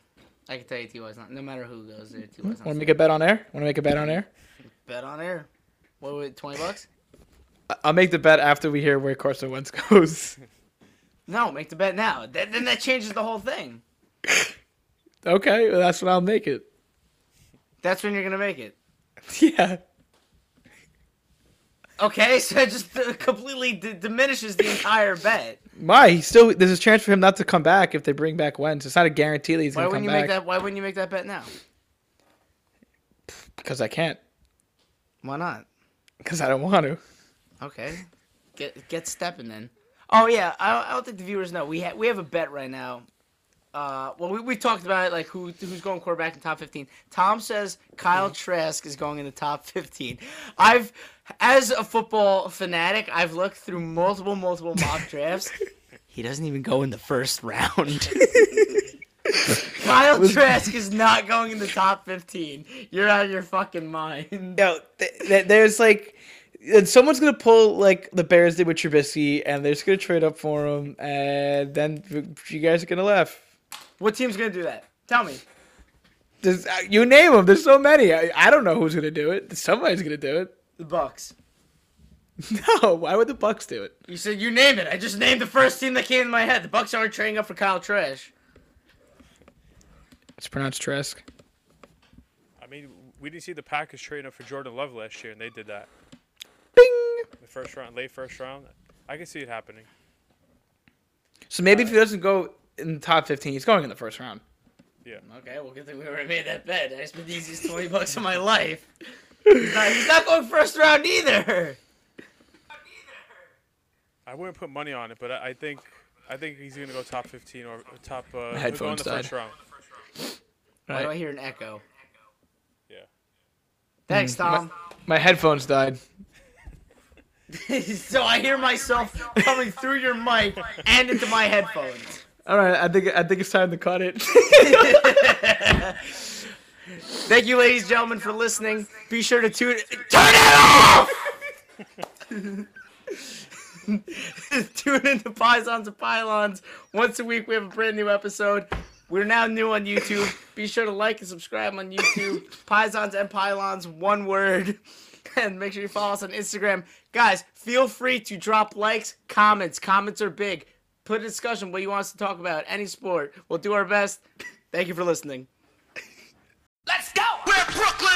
I can tell you T.Y.'s not. No matter who goes there, T.Y.'s not Want to staying. make a bet on air? Want to make a bet on air? Bet on air. What would twenty bucks? I- I'll make the bet after we hear where Carson Wentz goes. No, make the bet now. That, then that changes the whole thing. okay, well, that's when I'll make it. That's when you're gonna make it. Yeah. Okay, so it just completely d- diminishes the entire bet. Why? He still there's a chance for him not to come back if they bring back Wentz. It's not a guarantee that he's Why wouldn't you back make that? Why wouldn't you make that bet now? because I can't. Why not? Because I don't want to. Okay, get get stepping then. Oh yeah, I, I don't think the viewers know. We ha- we have a bet right now. Uh, well, we, we talked about it, like who who's going quarterback in top fifteen. Tom says Kyle Trask is going in the top fifteen. I've, as a football fanatic, I've looked through multiple multiple mock drafts. he doesn't even go in the first round. Kyle Trask is not going in the top fifteen. You're out of your fucking mind. No, th- th- there's like, and someone's gonna pull like the Bears did with Trubisky, and they're just gonna trade up for him, and then you guys are gonna laugh. What team's gonna do that? Tell me. There's, uh, you name them. There's so many. I, I don't know who's gonna do it. Somebody's gonna do it. The Bucks. No, why would the Bucks do it? You said you name it. I just named the first team that came to my head. The Bucks aren't trading up for Kyle Trash. It's pronounced Tresk. I mean, we didn't see the Packers trading up for Jordan Love last year, and they did that. Bing. The first round, late first round. I can see it happening. So maybe if uh, he doesn't go in the top 15, he's going in the first round. Yeah. Okay, well, good thing we already made that bet. I spent the easiest 20 bucks of my life. He's not, he's not going first round either. I wouldn't put money on it, but I, I think I think he's gonna go top 15 or, or top. Uh, he'll go in headphones the first died. round. Why do I hear an echo? Yeah. Thanks, Tom. My headphones died. so I hear myself coming through your mic and into my headphones. All right, I think I think it's time to cut it. Thank you, ladies and gentlemen, for listening. Be sure to tune. Turn it off! tune into Pylons and Pylons. Once a week, we have a brand new episode. We're now new on YouTube. Be sure to like and subscribe on YouTube. Pylons and Pylons, one word. And make sure you follow us on Instagram. Guys, feel free to drop likes, comments. Comments are big. Put a discussion what you want us to talk about, any sport. We'll do our best. Thank you for listening. Brooklyn.